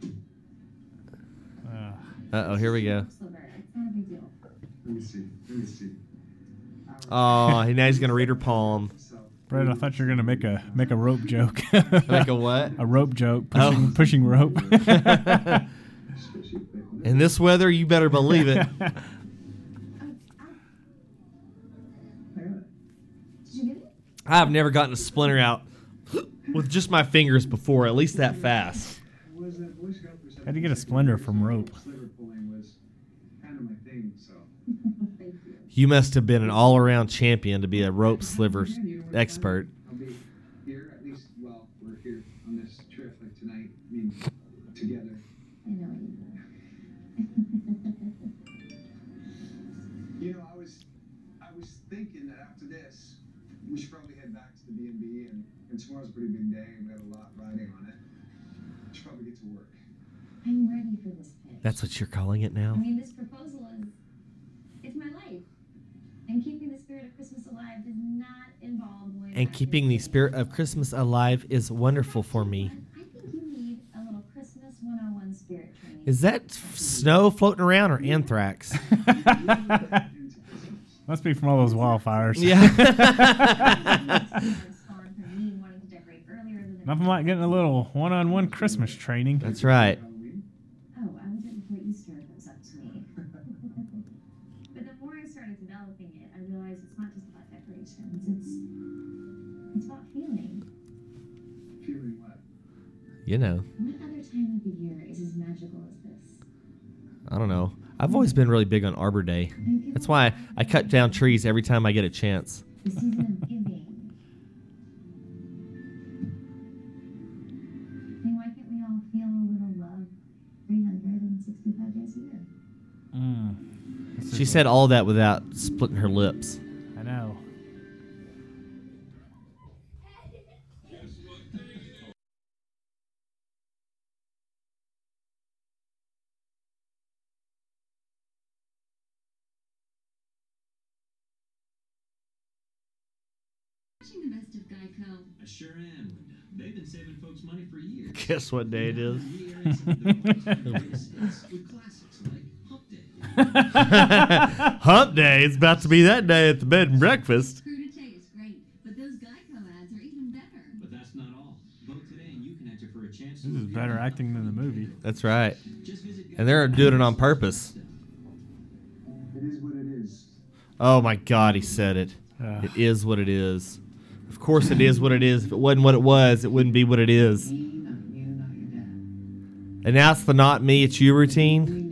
Speaker 2: Uh,
Speaker 1: Uh oh, here we go.
Speaker 3: It's not a big deal.
Speaker 6: Let me see. Let me see.
Speaker 1: Oh, now he's gonna read her palm.
Speaker 6: So,
Speaker 2: Brett, I thought you were gonna make a make a rope joke.
Speaker 1: Like a what?
Speaker 2: a rope joke, pushing,
Speaker 1: Oh.
Speaker 2: pushing rope.
Speaker 1: In this weather, you better believe it.
Speaker 3: Did you get it?
Speaker 1: I've never gotten a splinter out with just my fingers before, at least that fast.
Speaker 6: was that Boy Scout for
Speaker 2: How'd you get a splinter from rope?
Speaker 6: Sliver pulling was kind of my thing, so.
Speaker 3: Thank you.
Speaker 1: You must have been an all-around champion to be a rope sliver
Speaker 6: Yeah, you know what,
Speaker 1: expert.
Speaker 6: I'll be here at least. Well, we're here on this trip like tonight. I mean, together.
Speaker 3: I know you.
Speaker 6: You know, I was, I was thinking that after this, we should probably head back to the B and B, and and tomorrow's a pretty big day, and we have a lot riding on it. We should probably get to work.
Speaker 3: I'm ready for this pitch.
Speaker 1: That's what you're calling it now?
Speaker 3: I mean, this proposal is. It's my life. And keeping the spirit of Christmas alive does not involve going
Speaker 1: And
Speaker 3: back
Speaker 1: keeping
Speaker 3: to
Speaker 1: the spirit of Christmas alive is wonderful for me.
Speaker 3: I think you need a little Christmas 101 spirit training.
Speaker 1: Is that snow floating around or anthrax?
Speaker 2: Must be from all those wildfires.
Speaker 1: yeah.
Speaker 3: Spawned from me wanting to decorate earlier than the
Speaker 2: Nothing like getting a little one-on-one Christmas training.
Speaker 1: That's right.
Speaker 6: Halloween.
Speaker 3: Oh, I was it before Easter was up to me. but the more I started developing it, I realized it's not just about decorations. It's it's about feeling.
Speaker 6: Feeling what?
Speaker 1: You know,
Speaker 3: What other time of the year is as magical as this?
Speaker 1: I don't know. I've always been really big on Arbor Day. That's why I cut down trees every time I get a chance. She said all that without splitting her lips.
Speaker 2: I know.
Speaker 5: Watching the best of Geico.
Speaker 8: I sure am, They've been saving folks money for years.
Speaker 1: Guess what day it is?
Speaker 8: Reairing some of the greatest hits with classics like Hump Day.
Speaker 1: Hump It's about to be that day at the bed and breakfast.
Speaker 5: Crudité is great, but those Geico ads are even better.
Speaker 8: But that's not all. Vote today and you can enter for a chance
Speaker 2: This is better acting than the movie.
Speaker 1: That's right. And they're doing it on purpose.
Speaker 6: It is what it is.
Speaker 1: Oh my God, he said it.
Speaker 2: Uh,
Speaker 1: It is what it is. Of course, it is what it is. If it wasn't what it was, it wouldn't be what it is.
Speaker 5: Me, not you, not.
Speaker 1: And now it's the not me, it's you routine.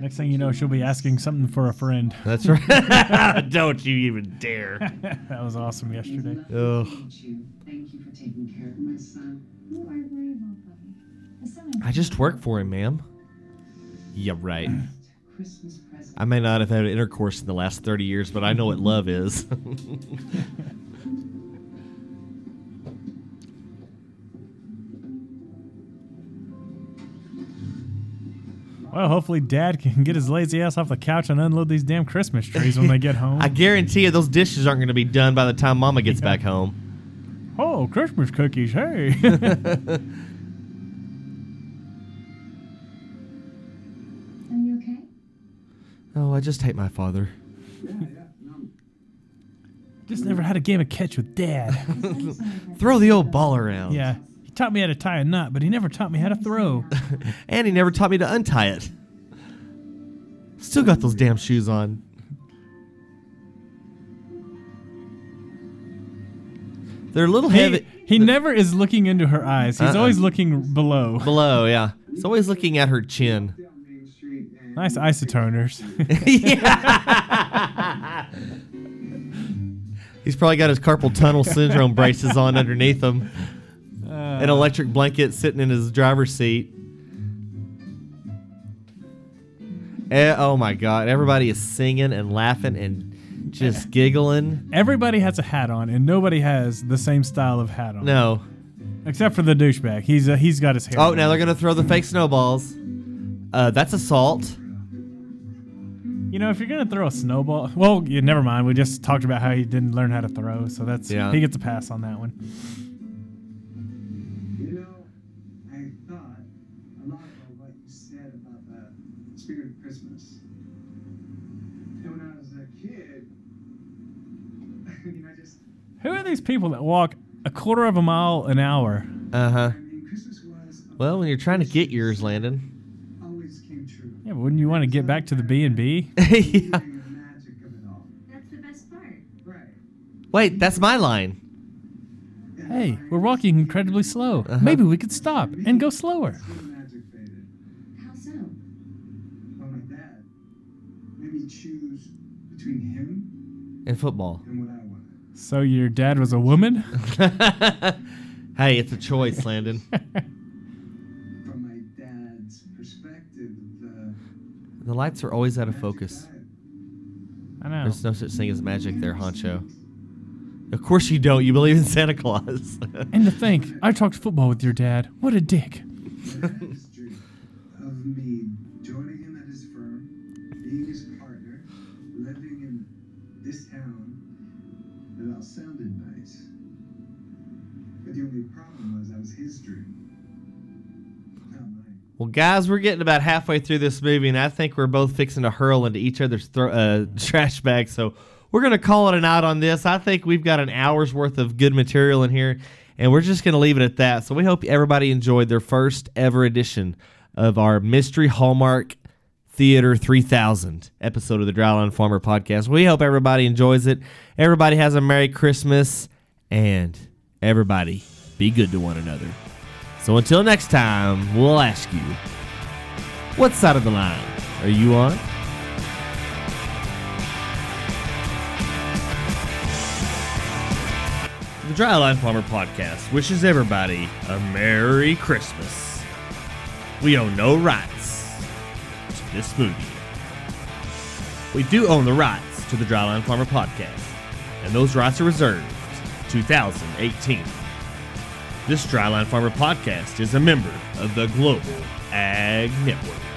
Speaker 2: Next thing you know, she'll be asking something for a friend.
Speaker 1: That's right. Don't you even dare.
Speaker 2: that was awesome yesterday.
Speaker 1: Ugh.
Speaker 5: Thank you. Thank you for taking care of my son.
Speaker 3: You are very welcome.
Speaker 1: I just work for him, ma'am. Yeah, right. I may not have had intercourse in the last 30 years, but I know what love is.
Speaker 2: Well, hopefully Dad can get his lazy ass off the couch and unload these damn Christmas trees when they get home.
Speaker 1: I guarantee you those dishes aren't going to be done by the time Mama gets back home.
Speaker 2: oh, Christmas cookies! Hey.
Speaker 3: Are you okay?
Speaker 1: Oh, I just hate my father.
Speaker 6: Yeah, yeah. No,
Speaker 2: Just never had a game of catch with Dad.
Speaker 1: Throw the old ball around.
Speaker 2: yeah, he taught me how to tie a knot, but he never taught me how to throw.
Speaker 1: And he never taught me to untie it. Still got those damn shoes on. They're a little
Speaker 2: He,
Speaker 1: heavy.
Speaker 2: he never is looking into her eyes. He's
Speaker 1: Uh-uh.
Speaker 2: always looking below.
Speaker 1: Below, yeah. He's always looking at her chin.
Speaker 6: down Main Street and
Speaker 2: Nice isotoners.
Speaker 1: yeah. He's probably got his carpal tunnel syndrome braces on underneath him. An electric blanket sitting in his driver's seat. Eh, oh my God. Everybody is singing and laughing and just giggling.
Speaker 2: Everybody has a hat on, and nobody has the same style of hat on.
Speaker 1: No.
Speaker 2: Except for the douchebag. He's uh, he's got his hair.
Speaker 1: Oh, now they're gonna throw the fake snowballs. Uh, that's assault.
Speaker 2: You know, if you're gonna throw a snowball, well, yeah, never mind. We just talked about how he didn't learn how to throw, so that's
Speaker 1: Yeah.
Speaker 2: he gets a pass on that one. Who are these people that walk a quarter of a mile an hour?
Speaker 1: Uh huh.
Speaker 6: I mean, Christmas was
Speaker 1: Well, when you're trying to get yours, Landon.
Speaker 6: always came true.
Speaker 2: Yeah, but wouldn't you want to get back to the B and B?
Speaker 1: yeah.
Speaker 6: The magic of it all.
Speaker 3: That's the best part.
Speaker 6: Right.
Speaker 1: Wait, that's my line.
Speaker 2: Hey, we're walking incredibly slow. Maybe we could stop and go slower.
Speaker 6: That's where the magic faded.
Speaker 3: How so?
Speaker 6: Well, my dad made me choose between him
Speaker 1: In football.
Speaker 6: and what I wanted.
Speaker 2: So your dad was a woman?
Speaker 1: hey, it's a choice, Landon.
Speaker 6: From my dad's perspective, the
Speaker 1: The lights are always out of focus.
Speaker 6: died.
Speaker 2: I know.
Speaker 1: There's no such thing as magic there, Honcho. Of course you don't. You believe in Santa Claus.
Speaker 2: And to think, I talked football with your dad. What a dick.
Speaker 6: sounded nice. But the only problem was that was his dream.
Speaker 1: Well, guys, we're getting about halfway through this movie, and I think we're both fixing to hurl into each other's thro- uh, trash bags. So we're going to call it a night on this. I think we've got an hour's worth of good material in here, and we're just going to leave it at that. So we hope everybody enjoyed their first ever edition of our Mystery Hallmark Theater 3000 episode of the Dryline Farmer podcast. We hope everybody enjoys it. Everybody has a Merry Christmas, and everybody be good to one another. So until next time, we'll ask you, what side of the line are you on? The Dryline Farmer podcast wishes everybody a Merry Christmas. We own no rights this movie. We do own the rights to the Dryline Farmer podcast, and those rights are reserved 2018. This Dryline Farmer podcast is a member of the Global Ag Network.